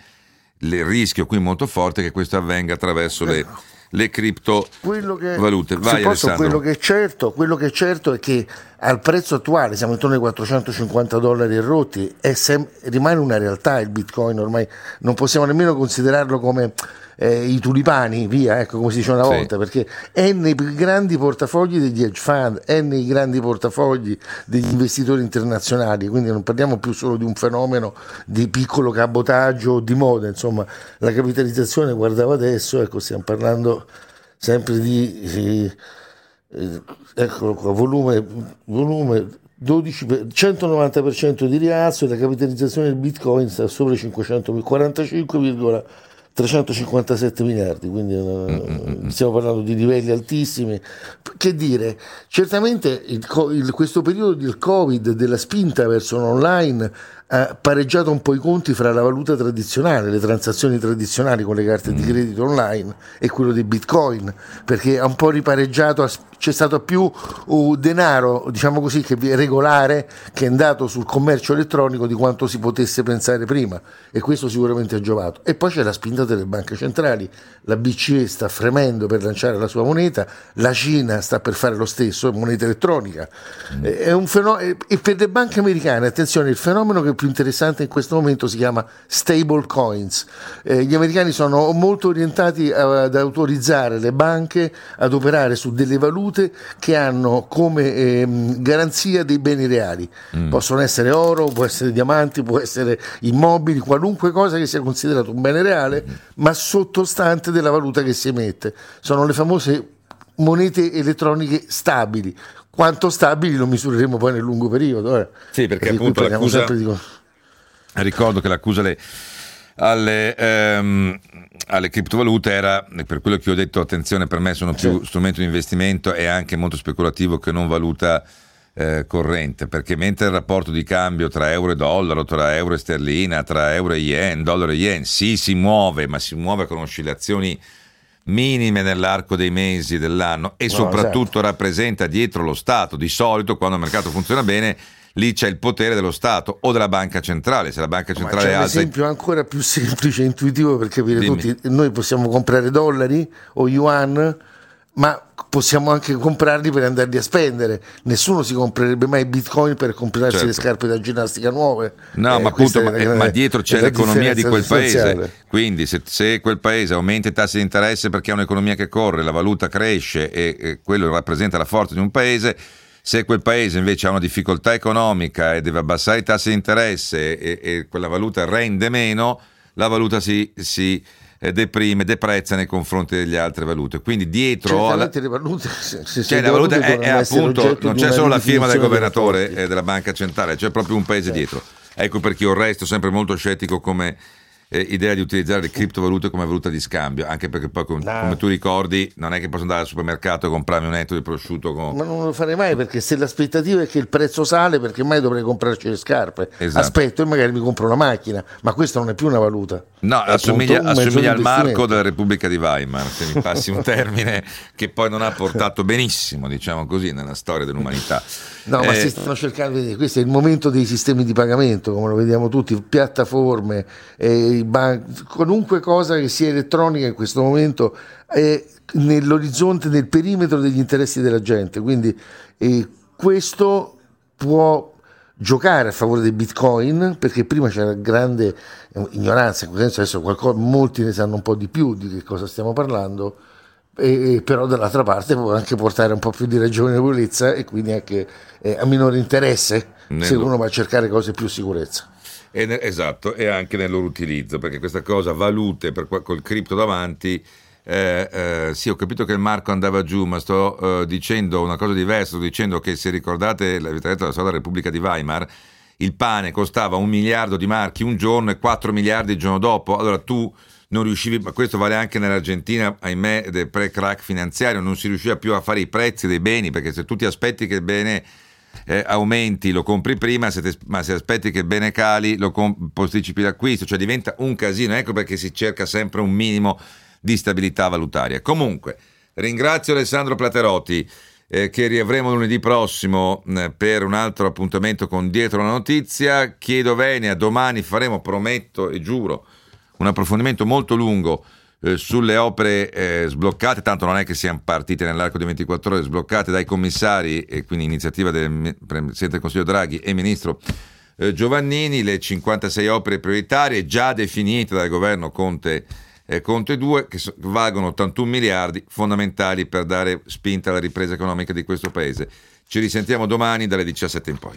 Il rischio qui molto forte è che questo avvenga attraverso le esatto le criptovalute. Vai, posso, quello, che è certo, quello che è certo è che al prezzo attuale, siamo intorno ai 450 dollari e rotti, sem- rimane una realtà il bitcoin ormai, non possiamo nemmeno considerarlo come eh, i tulipani, via, ecco come si dice una Sì. volta, perché è nei grandi portafogli degli hedge fund, è nei grandi portafogli degli investitori internazionali, quindi non parliamo più solo di un fenomeno di piccolo cabotaggio o di moda, insomma la capitalizzazione guardavo adesso, ecco stiamo parlando sempre di... eh, eh, eccolo qua, volume, volume 12, per- 190% di rialzo e la capitalizzazione del bitcoin sta sopra i 500, 45,357 miliardi, quindi eh, stiamo parlando di livelli altissimi. Che dire, certamente il il- questo periodo del Covid, della spinta verso l'online, ha pareggiato un po' i conti fra la valuta tradizionale, le transazioni tradizionali con le carte di credito online e quello dei bitcoin, perché ha un po' ripareggiato, c'è stato più uh, denaro, diciamo così, che regolare che è andato sul commercio elettronico di quanto si potesse pensare prima e questo sicuramente ha giovato. E poi c'è la spinta delle banche centrali, la BCE sta fremendo per lanciare la sua moneta, la Cina sta per fare lo stesso, moneta elettronica. Eh, È un feno- e per le banche americane, attenzione, il fenomeno che più interessante in questo momento si chiama stable coins. Eh, gli americani sono molto orientati a- ad autorizzare le banche ad operare su delle valute che hanno come ehm, garanzia dei beni reali. Possono essere oro, può essere diamanti, può essere immobili, qualunque cosa che sia considerato un bene reale, ma sottostante della valuta che si emette. Sono le famose monete elettroniche stabili. Quanto stabili lo misureremo poi nel lungo periodo. eh. Sì, perché qui appunto l'accusa- di- Ricordo che l'accusa alle, alle, ehm, alle criptovalute era, per quello che ho detto, attenzione, per me sono più strumento di investimento e anche molto speculativo che non valuta eh, corrente, perché mentre il rapporto di cambio tra euro e dollaro, tra euro e sterlina, tra euro e yen, dollaro e yen, sì, si muove, ma si muove con oscillazioni minime nell'arco dei mesi dell'anno e No, soprattutto rappresenta dietro lo Stato. Di solito quando il mercato funziona bene, lì c'è il potere dello Stato o della banca centrale. Se la banca Ma centrale un alza esempio ancora più semplice e intuitivo per capire Dimmi. tutti. Noi possiamo comprare dollari o yuan, ma possiamo anche comprarli per andarli a spendere. Nessuno si comprerebbe mai bitcoin per comprarsi Certo. le scarpe da ginnastica nuove. No, Eh, ma appunto, è ma, eh, grande- ma dietro è c'è l'economia di quel paese. Quindi, se, se quel paese aumenta i tassi di interesse perché ha un'economia che corre, la valuta cresce e, e quello rappresenta la forza di un paese. Se quel paese invece ha una difficoltà economica e deve abbassare i tassi di interesse e, e quella valuta rende meno, la valuta si, si, eh, deprime, deprezza nei confronti delle altre valute. Quindi dietro alla, le valute, se- se- cioè, la valuta è, è appunto, non c'è solo la firma del governatore e della banca centrale, c'è proprio un paese dietro. Ecco perché io resto sempre molto scettico come eh, idea di utilizzare le criptovalute come valuta di scambio, anche perché poi, com- No. come tu ricordi, non è che posso andare al supermercato e comprarmi un etto di prosciutto con... Ma non lo farei mai perché se l'aspettativa è che il prezzo sale, perché mai dovrei comprarci le scarpe? Esatto. Aspetto e magari mi compro una macchina, ma questa non è più una valuta. No, È assomiglia, assomiglia al marco della Repubblica di Weimar, se mi passi un termine che poi non ha portato benissimo, diciamo così, nella storia dell'umanità. No, ma Eh, si stanno cercando, vedete, questo è il momento dei sistemi di pagamento, come lo vediamo tutti, piattaforme, eh, ban- qualunque cosa che sia elettronica in questo momento è nell'orizzonte, nel perimetro degli interessi della gente, quindi eh, questo può giocare a favore dei bitcoin perché prima c'era grande ignoranza, in questo senso adesso qualcosa- molti ne sanno un po' di più di che cosa stiamo parlando e, però dall'altra parte può anche portare un po' più di ragionevolezza e quindi anche eh, a minore interesse se Nello- uno va a cercare cose più sicurezza. E esatto, e anche nel loro utilizzo, perché questa cosa, valute per, col cripto davanti, eh, eh, sì, ho capito che il marco andava giù, ma sto eh, dicendo una cosa diversa, sto dicendo che se ricordate, detto la storia della Repubblica di Weimar, il pane costava un miliardo di marchi un giorno e 4 miliardi il giorno dopo, allora tu non riuscivi, ma questo vale anche nell'Argentina, ahimè, del pre-crack finanziario, non si riusciva più a fare i prezzi dei beni, perché se tu ti aspetti che il bene eh, aumenti, lo compri prima, se te- ma se aspetti che il bene cali, lo com- posticipi l'acquisto, cioè diventa un casino, ecco perché si cerca sempre un minimo di stabilità valutaria. Comunque, ringrazio Alessandro Platerotti. eh, che riavremo lunedì prossimo eh, per un altro appuntamento con Dietro la Notizia. Chiedo venia, domani faremo, prometto e giuro, un approfondimento molto lungo eh, sulle opere eh, sbloccate, tanto non è che siano partite nell'arco di 24 ore, sbloccate dai commissari e quindi iniziativa del Presidente del Consiglio Draghi e Ministro eh, Giovannini, le 56 opere prioritarie già definite dal governo Conte Conte 2 che valgono 81 miliardi fondamentali per dare spinta alla ripresa economica di questo paese. Ci risentiamo domani dalle 17 in poi.